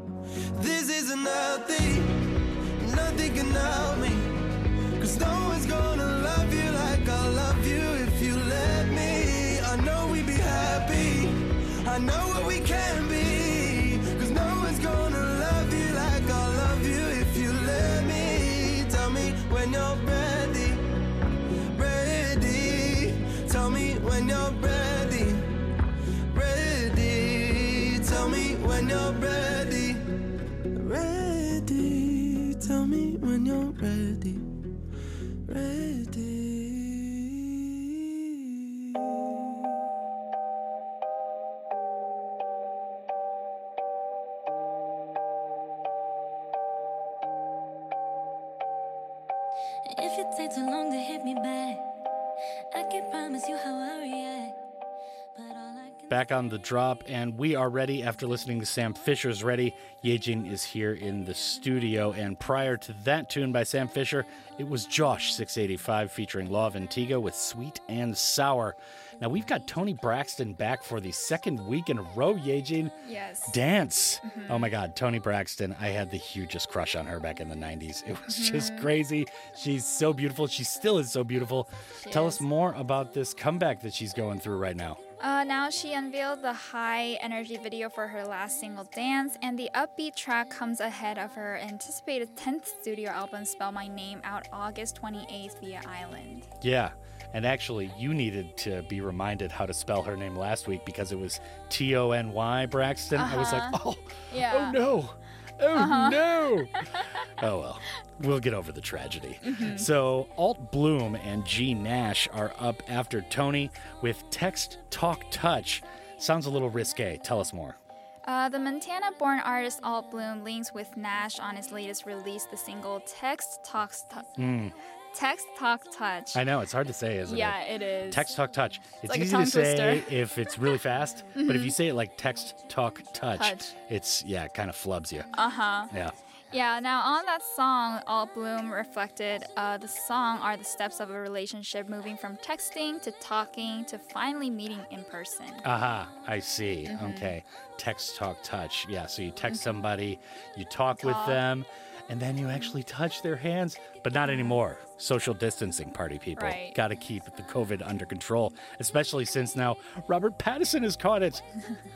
This isn't nothing can help me. Cause no one's gonna love you like I love you if you let me. I know we'd be happy, I know what we can be. Cause no one's gonna ready, ready. Tell me when you're ready, ready. Tell me when you're ready. Take too long to hit me back, I can promise you how I react. But all I can Back on the drop, and we are ready after listening to Sam Fischer's Ready. Yejin is here in the studio, and prior to that tune by Sam Fischer, it was Jawsh 685 featuring Lauv and Tyga with Sweet and Sour. Now we've got Toni Braxton back for the second week in a row, Yejin. Yes. Dance. Mhm. Oh my God, Toni Braxton. I had the hugest crush on her back in the 90s. It was just Mhm. crazy. She's so beautiful. She still is so beautiful. She Tell is. us more about this comeback that she's going through right now. Uh, now she unveiled the high energy video for her last single, Dance, and the upbeat track comes ahead of her anticipated 10th studio album, Spell My Name, out August 28th via Island. Yeah. And actually, you needed to be reminded how to spell her name last week because it was T O N Y Braxton. I was like, Uh-huh. oh, Yeah. oh no. Oh Uh-huh. no. oh well, we'll get over the tragedy. Mhm. So, Alt Bloom and G Nash are up after Toni with Text Talk Touch. Sounds a little risque. Tell us more. Uh, the Montana born artist Alt Bloom links with Nash on his latest release, the single Text Talks Touch. Mm, Text Talk Touch. I know it's hard to say, isn't Yeah, it? Yeah, it is. Text Talk Touch. It's, like easy to say twister. if it's really fast, but if you say it like Text Talk Touch, Touch. it's yeah, it kind of flubs you. Uh huh. Yeah. Yeah, now on that song, Alt Bloom reflected uh, the song are the steps of a relationship moving from texting to talking to finally meeting in person. Aha, I see. Mhm. Okay. Text, talk, touch. Yeah, so you text somebody, you talk, with them, and then you actually touch their hands, but not anymore. Social distancing, party people. Right. Got to keep the COVID under control, especially since now Robert Pattinson has caught it.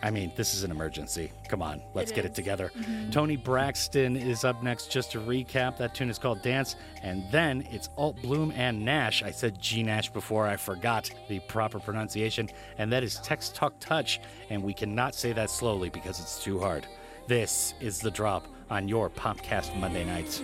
I mean, this is an emergency. Come on, let's It get it together. Mhm. Toni Braxton is up next. Just to recap, that tune is called Dance, and then it's Alt Bloom and Nash. I said G Nash before, I forgot the proper pronunciation, and that is Text Talk Touch, and we cannot say that slowly because it's too hard. This is the drop on your Popcast Monday nights.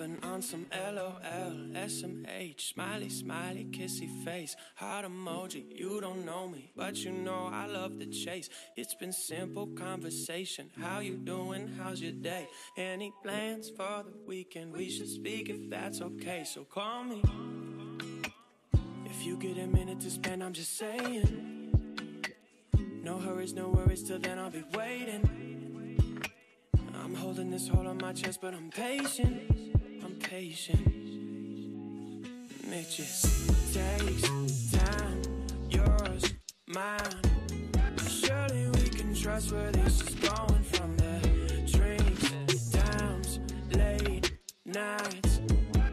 Been on some LOL, SMH, smiley, smiley, kissy face, heart emoji. You don't know me, but you know I love the chase. It's been simple conversation. How you doing? How's your day? Any plans for the weekend? We should speak if that's okay. So call me. If you get a minute to spend, I'm just saying. No hurries, no worries, till then I'll be waiting. I'm holding this hole on my chest, but I'm patient. Patient. And It just takes time. Yours, mine. Surely we can trust where this is going from the drinks, dimes, late nights.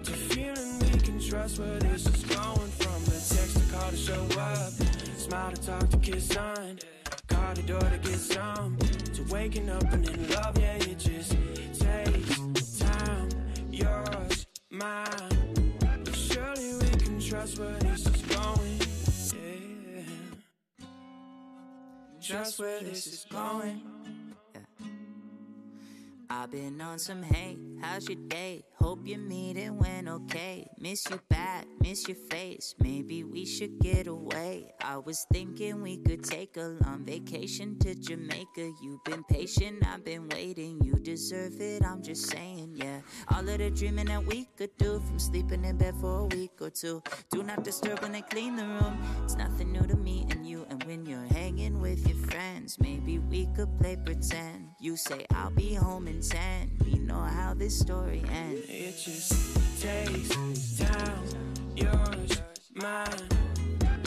To feeling we can trust where this is going from the text to call to show up, smile to talk to kiss on, call the door to get some, to waking up and in love, yeah, it just takes. Mine. Surely we can trust where this is going. Yeah. Trust where this is going. I've been on some hey, how's your day? Hope your meeting went okay. Miss you bad, miss your face. Maybe we should get away. I was thinking we could take a long vacation to Jamaica. You've been patient, I've been waiting. You deserve it, I'm just saying, yeah. All of the dreaming that we could do from sleeping in bed for a week or two. Do not disturb when I clean the room. It's nothing new to me and you. And when you're hanging with your friends, maybe we could play pretend. You say, I'll be home in 10. We know how this story ends. It just takes time. Yours, mine.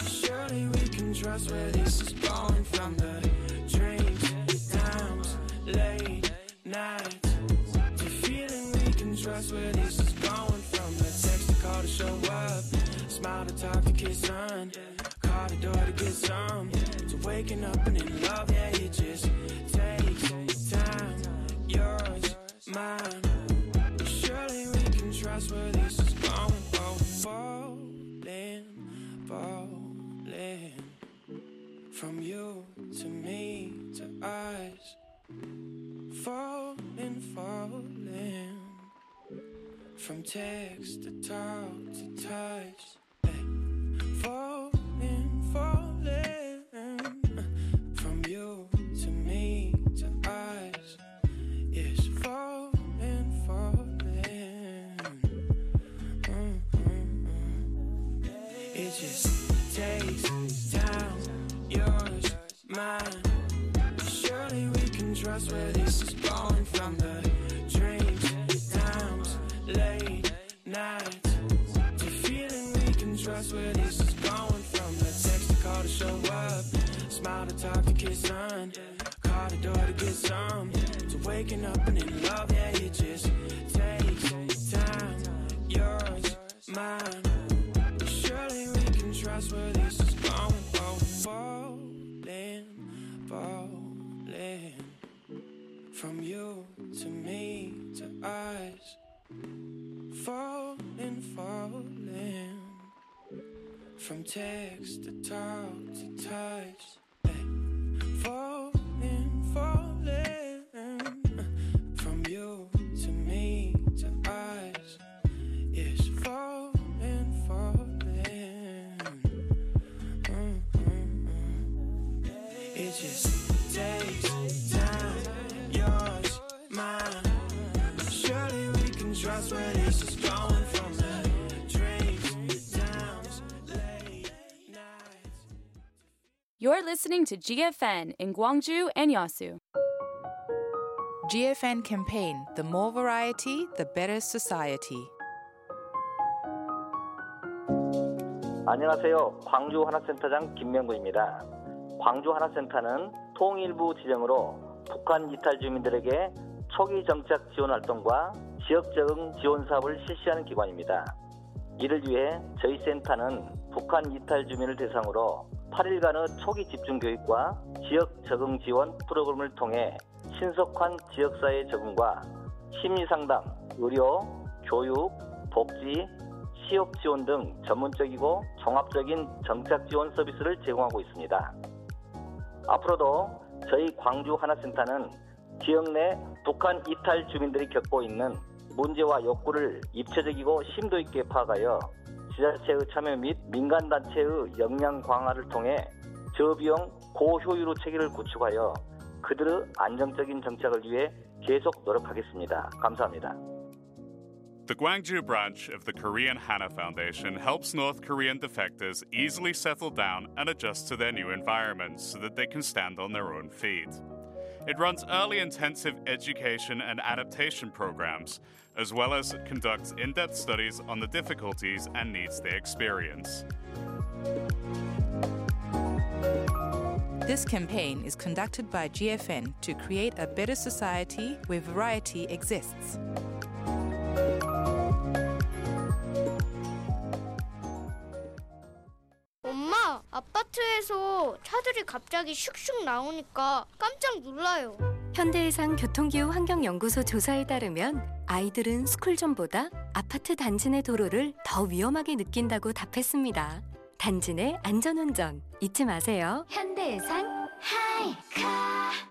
Surely we can trust where this is going from the drinks, times, late nights. To feeling we can trust where this is going from the text to call to show up, smile to talk to kiss on, call the door to get some. To waking up and in love, yeah, it just takes time. Yours, mine. Surely we can trust where this is going. Oh, falling, falling. From you to me to us. Falling, falling. From text to talk to touch. Hey. Falling, Surely we can trust where this is going from the dreams, times, late nights. To feeling we can trust where this is going from the text to call to show up. Smile to talk to kiss son. Call the door to get some. To waking up and in love, yeah, it just takes time. Yours, mine. From you to me to us. Falling, falling. From text to talk to touch. Hey. Falling, falling. You're listening to GFN in Gwangju and Yasu. GFN campaign The more variety, the better society. 안녕하세요. 광주 하나센터장 김명구입니다. 광주 하나센터는 통일부 지정으로 북한 이탈 주민들에게 초기 정착 지원 활동과 지역 적응 지원 사업을 실시하는 기관입니다. 이를 위해 저희 센터는 북한 이탈 주민을 대상으로 8일간의 초기 집중 교육과 지역 적응 지원 프로그램을 통해 신속한 지역사회 적응과 심리 상담, 의료, 교육, 복지, 취업 지원 등 전문적이고 종합적인 정착 지원 서비스를 제공하고 있습니다. 앞으로도 저희 광주 하나센터는 지역 내 북한 이탈 주민들이 겪고 있는 문제와 욕구를 입체적이고 심도 있게 파악하여 지자체의 참여 및 민간단체의 역량 강화를 통해 저비용 고효율의 체계를 구축하여 그들의 안정적인 정착을 위해 계속 노력하겠습니다. 감사합니다. The Gwangju branch of the Korean Hana Foundation helps North Korean defectors easily settle down and adjust to their new environments so that they can stand on their own feet. It runs early intensive education and adaptation programs, as well as conducts in depth studies on the difficulties and needs they experience. This campaign is conducted by GFN to create a better society where variety exists. 아파트에서 차들이 갑자기 슉슉 나오니까 깜짝 놀라요. 현대해상 교통기후 환경연구소 조사에 따르면 아이들은 스쿨존보다 아파트 단지 내 도로를 더 위험하게 느낀다고 답했습니다. 단지 내 안전운전 잊지 마세요. 현대해상 하이카.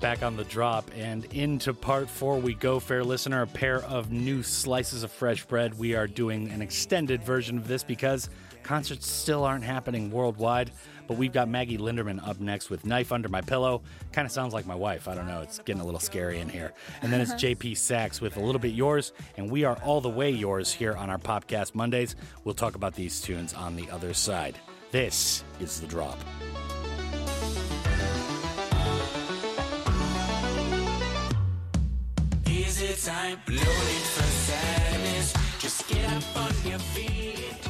Back on the drop and into part four we go, fair listener. A pair of new slices of fresh bread. We are doing an extended version of this because concerts still aren't happening worldwide. But we've got Maggie Lindemann up next with Knife Under My Pillow. Kind of sounds like my wife. I don't know. It's getting a little scary in here. And then it's uh-huh. JP Saxe with A Little Bit Yours. And we are all the way yours here on our Popcast Mondays. We'll talk about these tunes on the other side. This is The Drop. Is it time? Loaded for sadness. Just get up on your feet.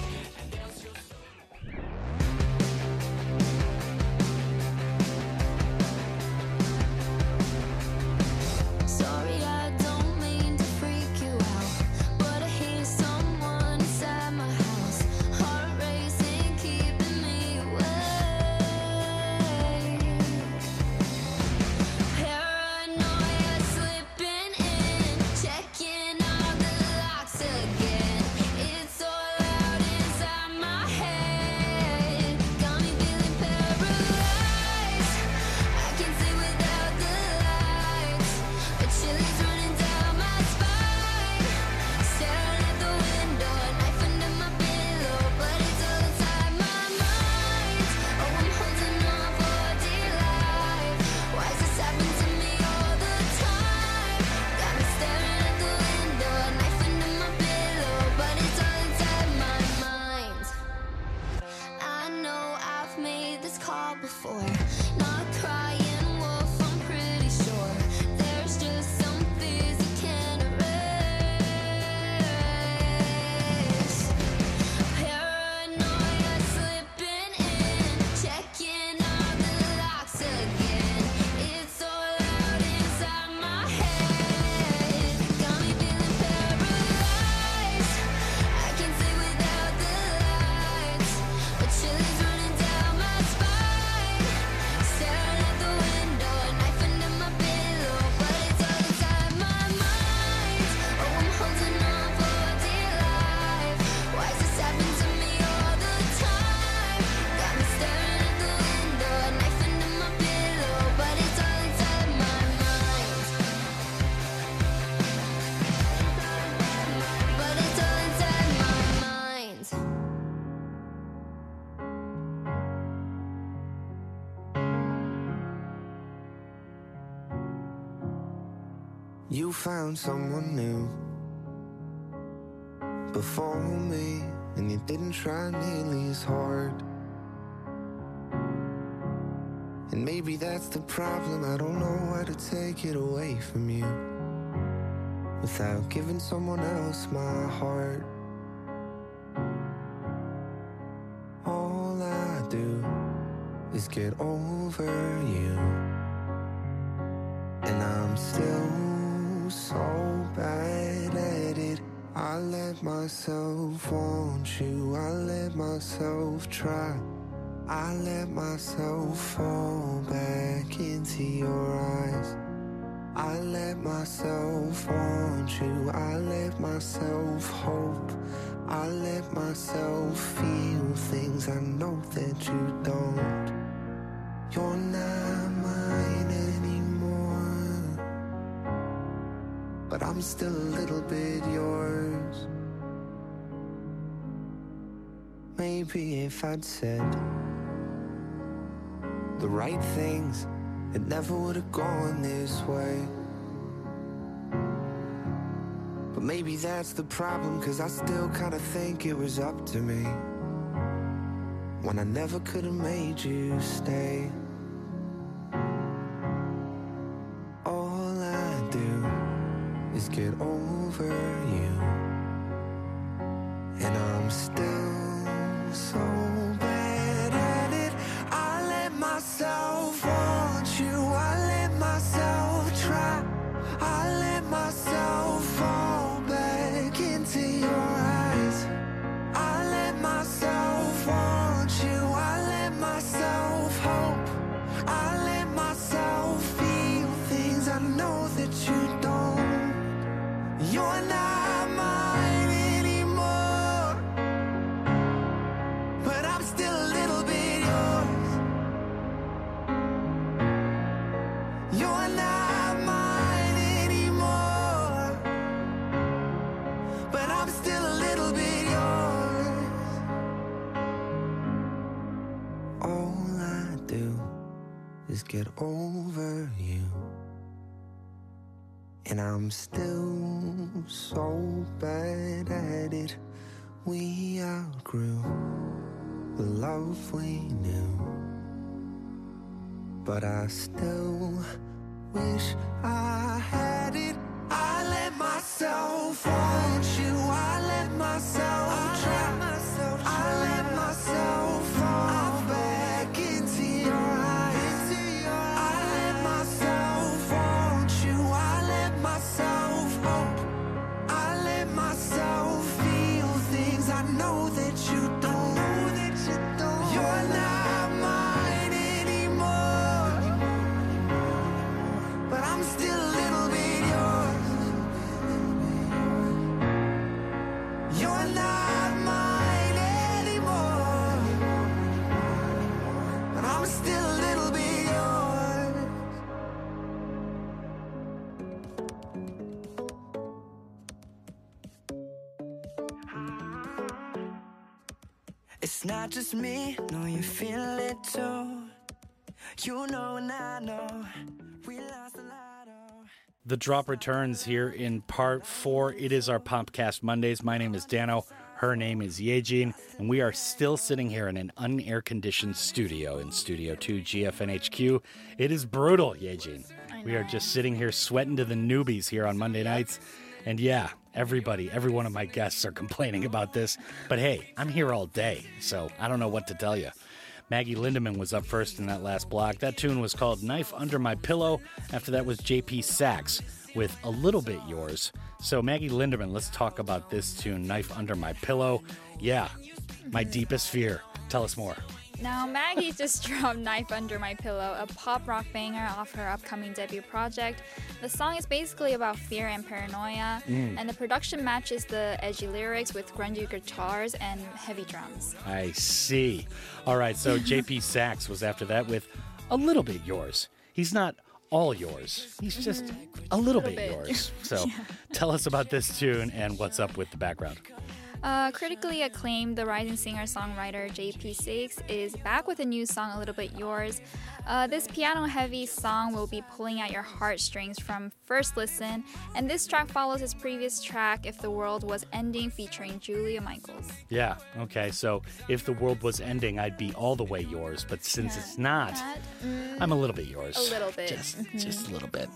before. Found someone new before me, and you didn't try nearly as hard. And maybe that's the problem. I don't know how to take it away from you without giving someone else my heart. All I do is get over you, and I'm still so bad at it. I let myself want you, I let myself try. I let myself fall back into your eyes. I let myself want you. I let myself hope. I let myself feel things I know that you don't. You're not mine But I'm still a little bit yours. Maybe if I'd said the right things, it never would have gone this way. But maybe that's the problem, cause I still kinda think it was up to me. When I never could have made you stay. Get over you. And I'm still get over you. And I'm still so bad at it. We outgrew the love we knew. But I still wish I had it. I let myself want you. I let myself not just me, no, you feel it too. You know and I know we lost a lot of. The drop returns here in part four. It is our Popcast Mondays. My name is Dano. Her name is Yejin, and we are still sitting here in an unair conditioned studio in Studio 2 GFNHQ. It is brutal, Yejin. We are just sitting here sweating to the newbies here on Monday nights. And yeah, everybody, every one of my guests are complaining about this. But hey, I'm here all day, so I don't know what to tell you. Maggie Lindemann was up first in that last block. That tune was called Knife Under My Pillow. After that was JP Saxe with A Little Bit Yours. So, Maggie Lindemann, let's talk about this tune, Knife Under My Pillow. Yeah, my deepest fear. Tell us more. Now, Maggie just dropped Knife Under My Pillow, a pop rock banger off her upcoming debut project. The song is basically about fear and paranoia, Mm. and the production matches the edgy lyrics with grungy guitars and heavy drums. I see. All right, so JP Saxe was after that with A Little Bit Yours. He's not all yours, he's just a little, Little bit, bit. yours. So, tell us about this tune and what's up with the background. Uh, critically acclaimed, the rising singer-songwriter JP Saxe is back with a new song, "A Little Bit Yours." Uh, this piano-heavy song will be pulling at your heartstrings from first listen, and this track follows his previous track, "If the World Was Ending," featuring Julia Michaels. Yeah, okay, so if the world was ending, I'd be all the way yours, but since Yeah, it's not, that, mm, I'm a little bit yours. A little bit. Just, mhm. just a little bit.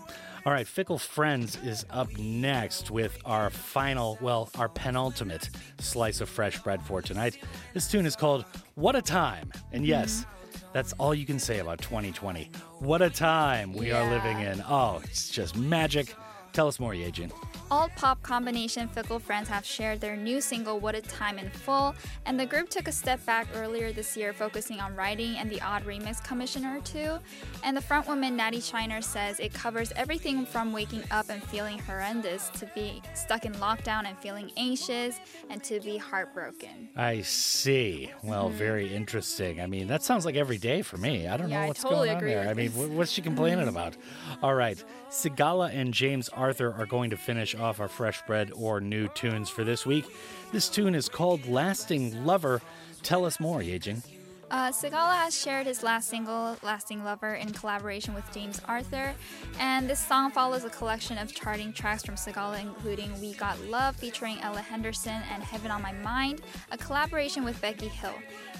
All right, Fickle Friends is up next with our final, well, our penultimate slice of fresh bread for tonight. This tune is called What a Time. And yes, mm-hmm. that's all you can say about 2020. What a time we are living in. Oh, it's just magic. Tell us more, Yejin. All pop combination Fickle Friends have shared their new single What a Time in full, and the group took a step back earlier this year, focusing on writing and the odd remix commission or two. And the frontwoman Natti Shiner says it covers everything from waking up and feeling horrendous to be stuck in lockdown and feeling anxious and to be heartbroken. I see. Well, mm-hmm. very interesting. I mean, that sounds like every day for me. I don't Yeah, know what's totally going on there. I mean, what's she complaining about? All right. Sigala and James Arthur are going to finish off our fresh bread or new tunes for this week. This tune is called Lasting Lover. Tell us more, Yejin. Uh, Sigala has shared his last single, Lasting Lover, in collaboration with James Arthur. And this song follows a collection of charting tracks from Sigala, including We Got Love featuring Ella Henderson and Heaven on My Mind, a collaboration with Becky Hill.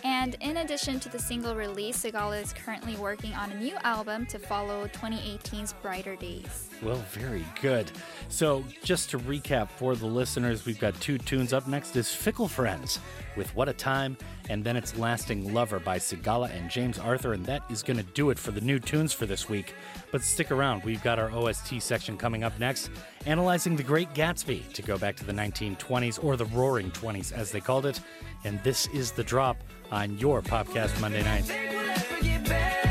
And in addition to the single release, Sigala is currently working on a new album to follow 2018's Brighter Days. Well, very good. So, just to recap for the listeners, we've got two tunes. Up next is Fickle Friends with What a Time, and then it's Lasting Lover by Sigala and James Arthur, and that is going to do it for the new tunes for this week. But stick around, we've got our OST section coming up next, analyzing The Great Gatsby to go back to the 1920s, or the Roaring 20s as they called it. And this is The Drop on your Popcast Monday night.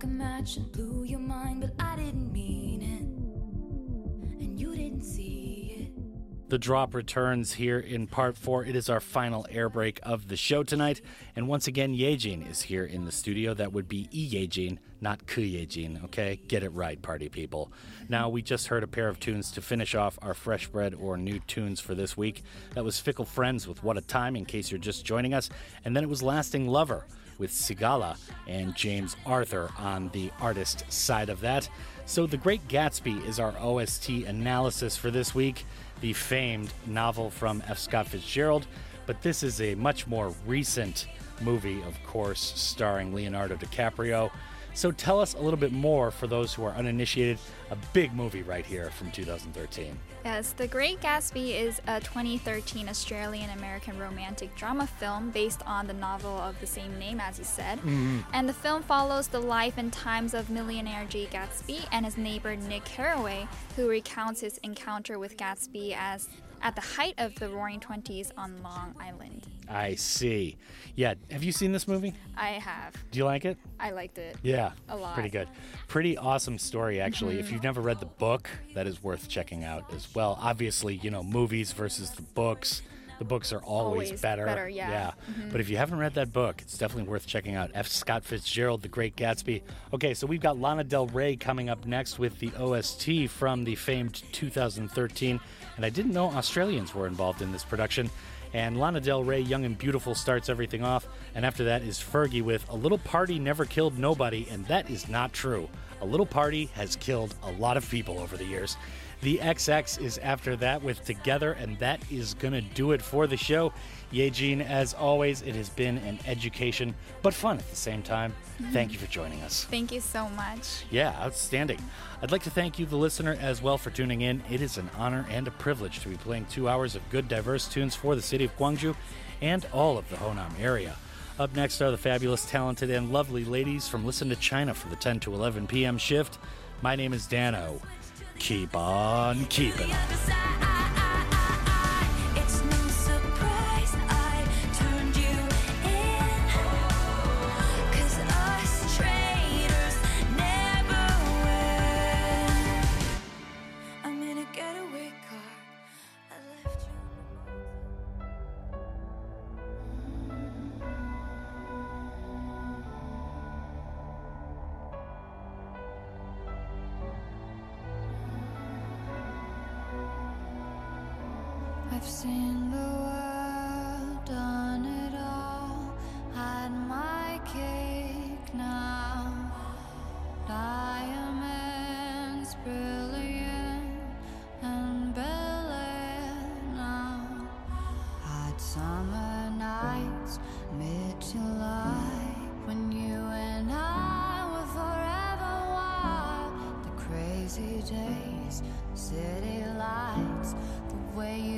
Struck a match and blew your mind, but I didn't mean it. And you didn't see it. The drop returns here in part four. It is our final air break of the show tonight. And once again, Yejin is here in the studio. That would be E Yejin, not Ku Yejin, okay? Get it right, party people. Now, we just heard a pair of tunes to finish off our fresh bread or new tunes for this week. That was Fickle Friends with What a Time, in case you're just joining us. And then it was Lasting Lover with Sigala and James Arthur on the artist side of that. So, The Great Gatsby is our OST analysis for this week, the famed novel from F. Scott Fitzgerald. But this is a much more recent movie, of course, starring Leonardo DiCaprio. So, tell us a little bit more for those who are uninitiated. A big movie right here from 2013. Yes, The Great Gatsby is a 2013 Australian American romantic drama film based on the novel of the same name, as you said. Mhm. And the film follows the life and times of millionaire Jay Gatsby and his neighbor Nick Carraway, who recounts his encounter with Gatsby as at the height of the Roaring Twenties on Long Island. I see. Yeah, have you seen this movie? I have. Do you like it? I liked it. Yeah, A lot. Pretty good. Pretty awesome story, actually. If Mhm. you've never read the book, that is worth checking out as well. Obviously, you know, movies versus the books. the books are always, Always better. better, yeah. Mhm. But if you haven't read that book, it's definitely worth checking out. F. Scott Fitzgerald, The Great Gatsby. Okay, so we've got Lana Del Rey coming up next with the OST from the famed 2013. And I didn't know Australians were involved in this production. And Lana Del Rey, Young and Beautiful, starts everything off. And after that is Fergie with A Little Party Never Killed Nobody. And that is not true. A Little Party has killed a lot of people over the years. The XX is after that with Together, and that is going to do it for the show. Gene, as always, it has been an education, but fun at the same time. Mm-hmm. Thank you for joining us. Thank you so much. Yeah, outstanding. I'd like to thank you, the listener, as well for tuning in. It is an honor and a privilege to be playing two hours of good, diverse tunes for the city of Gwangju and all of the Honam area. Up next are the fabulous, talented, and lovely ladies from Listen to China for the 10 to 11 p.m. shift. My name is Dano. Keep on keeping. It's city lights, the way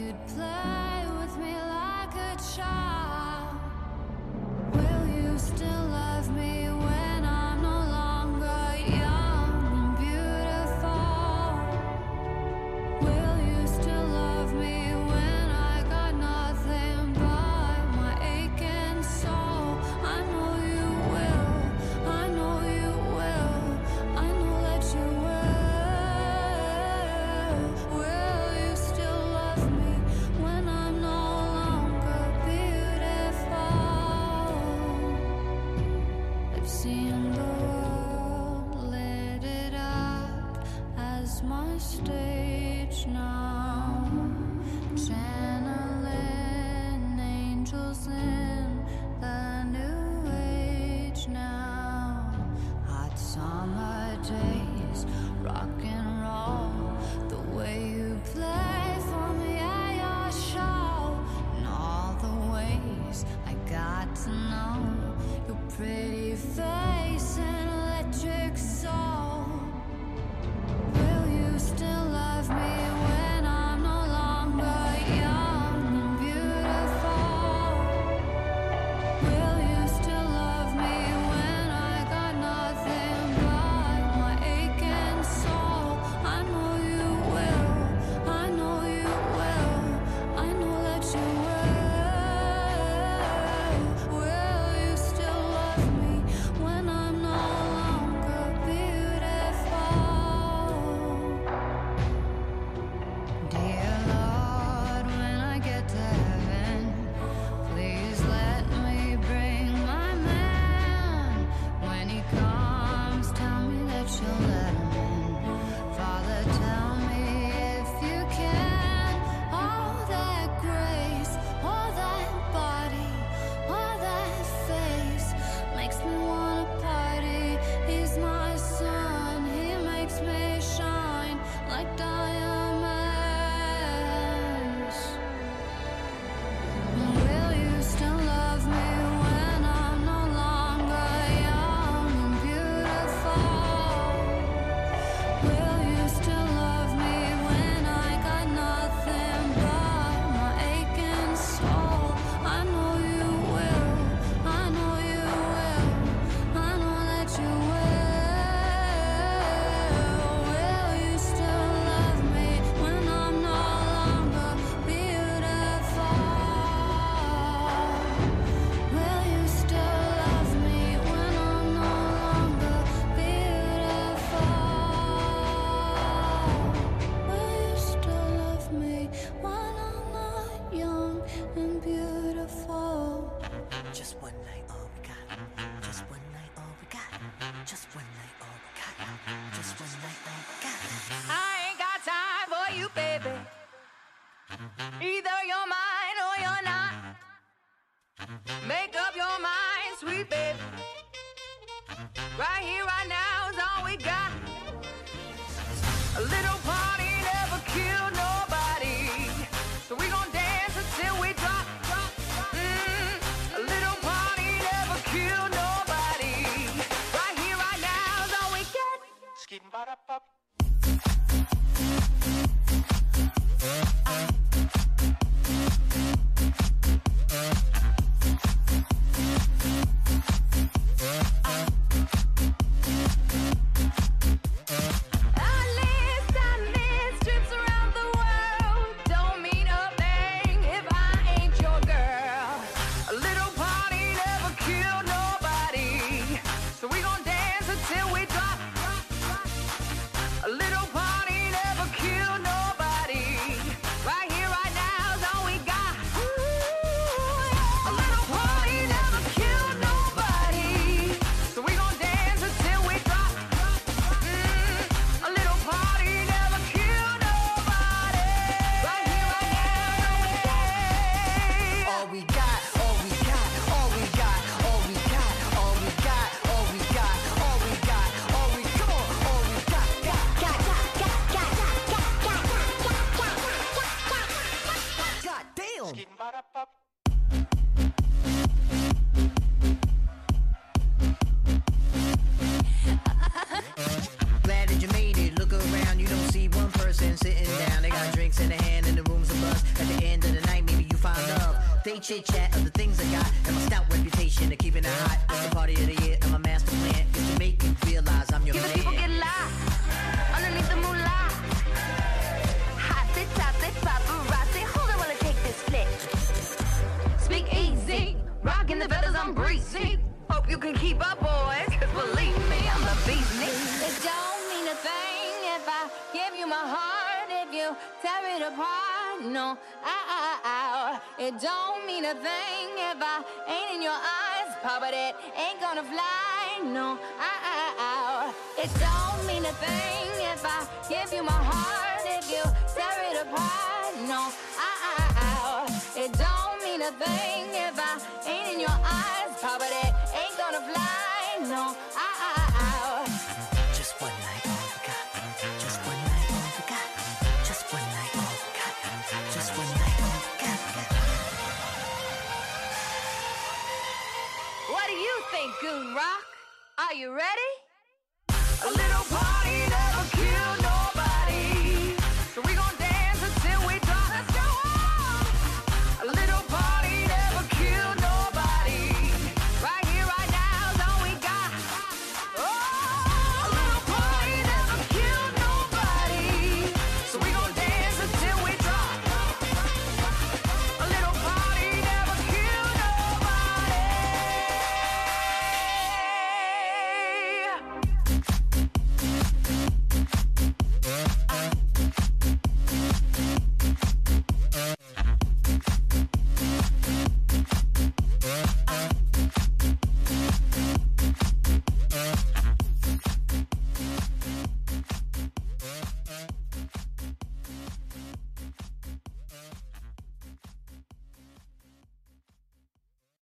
It don't mean a thing if I give you my heart, if you tear it apart. No, I, it don't mean a thing if I ain't in your eyes, Papa. That ain't gonna fly. No, I, just one night. What do you think, GoonRock? Are you ready? a little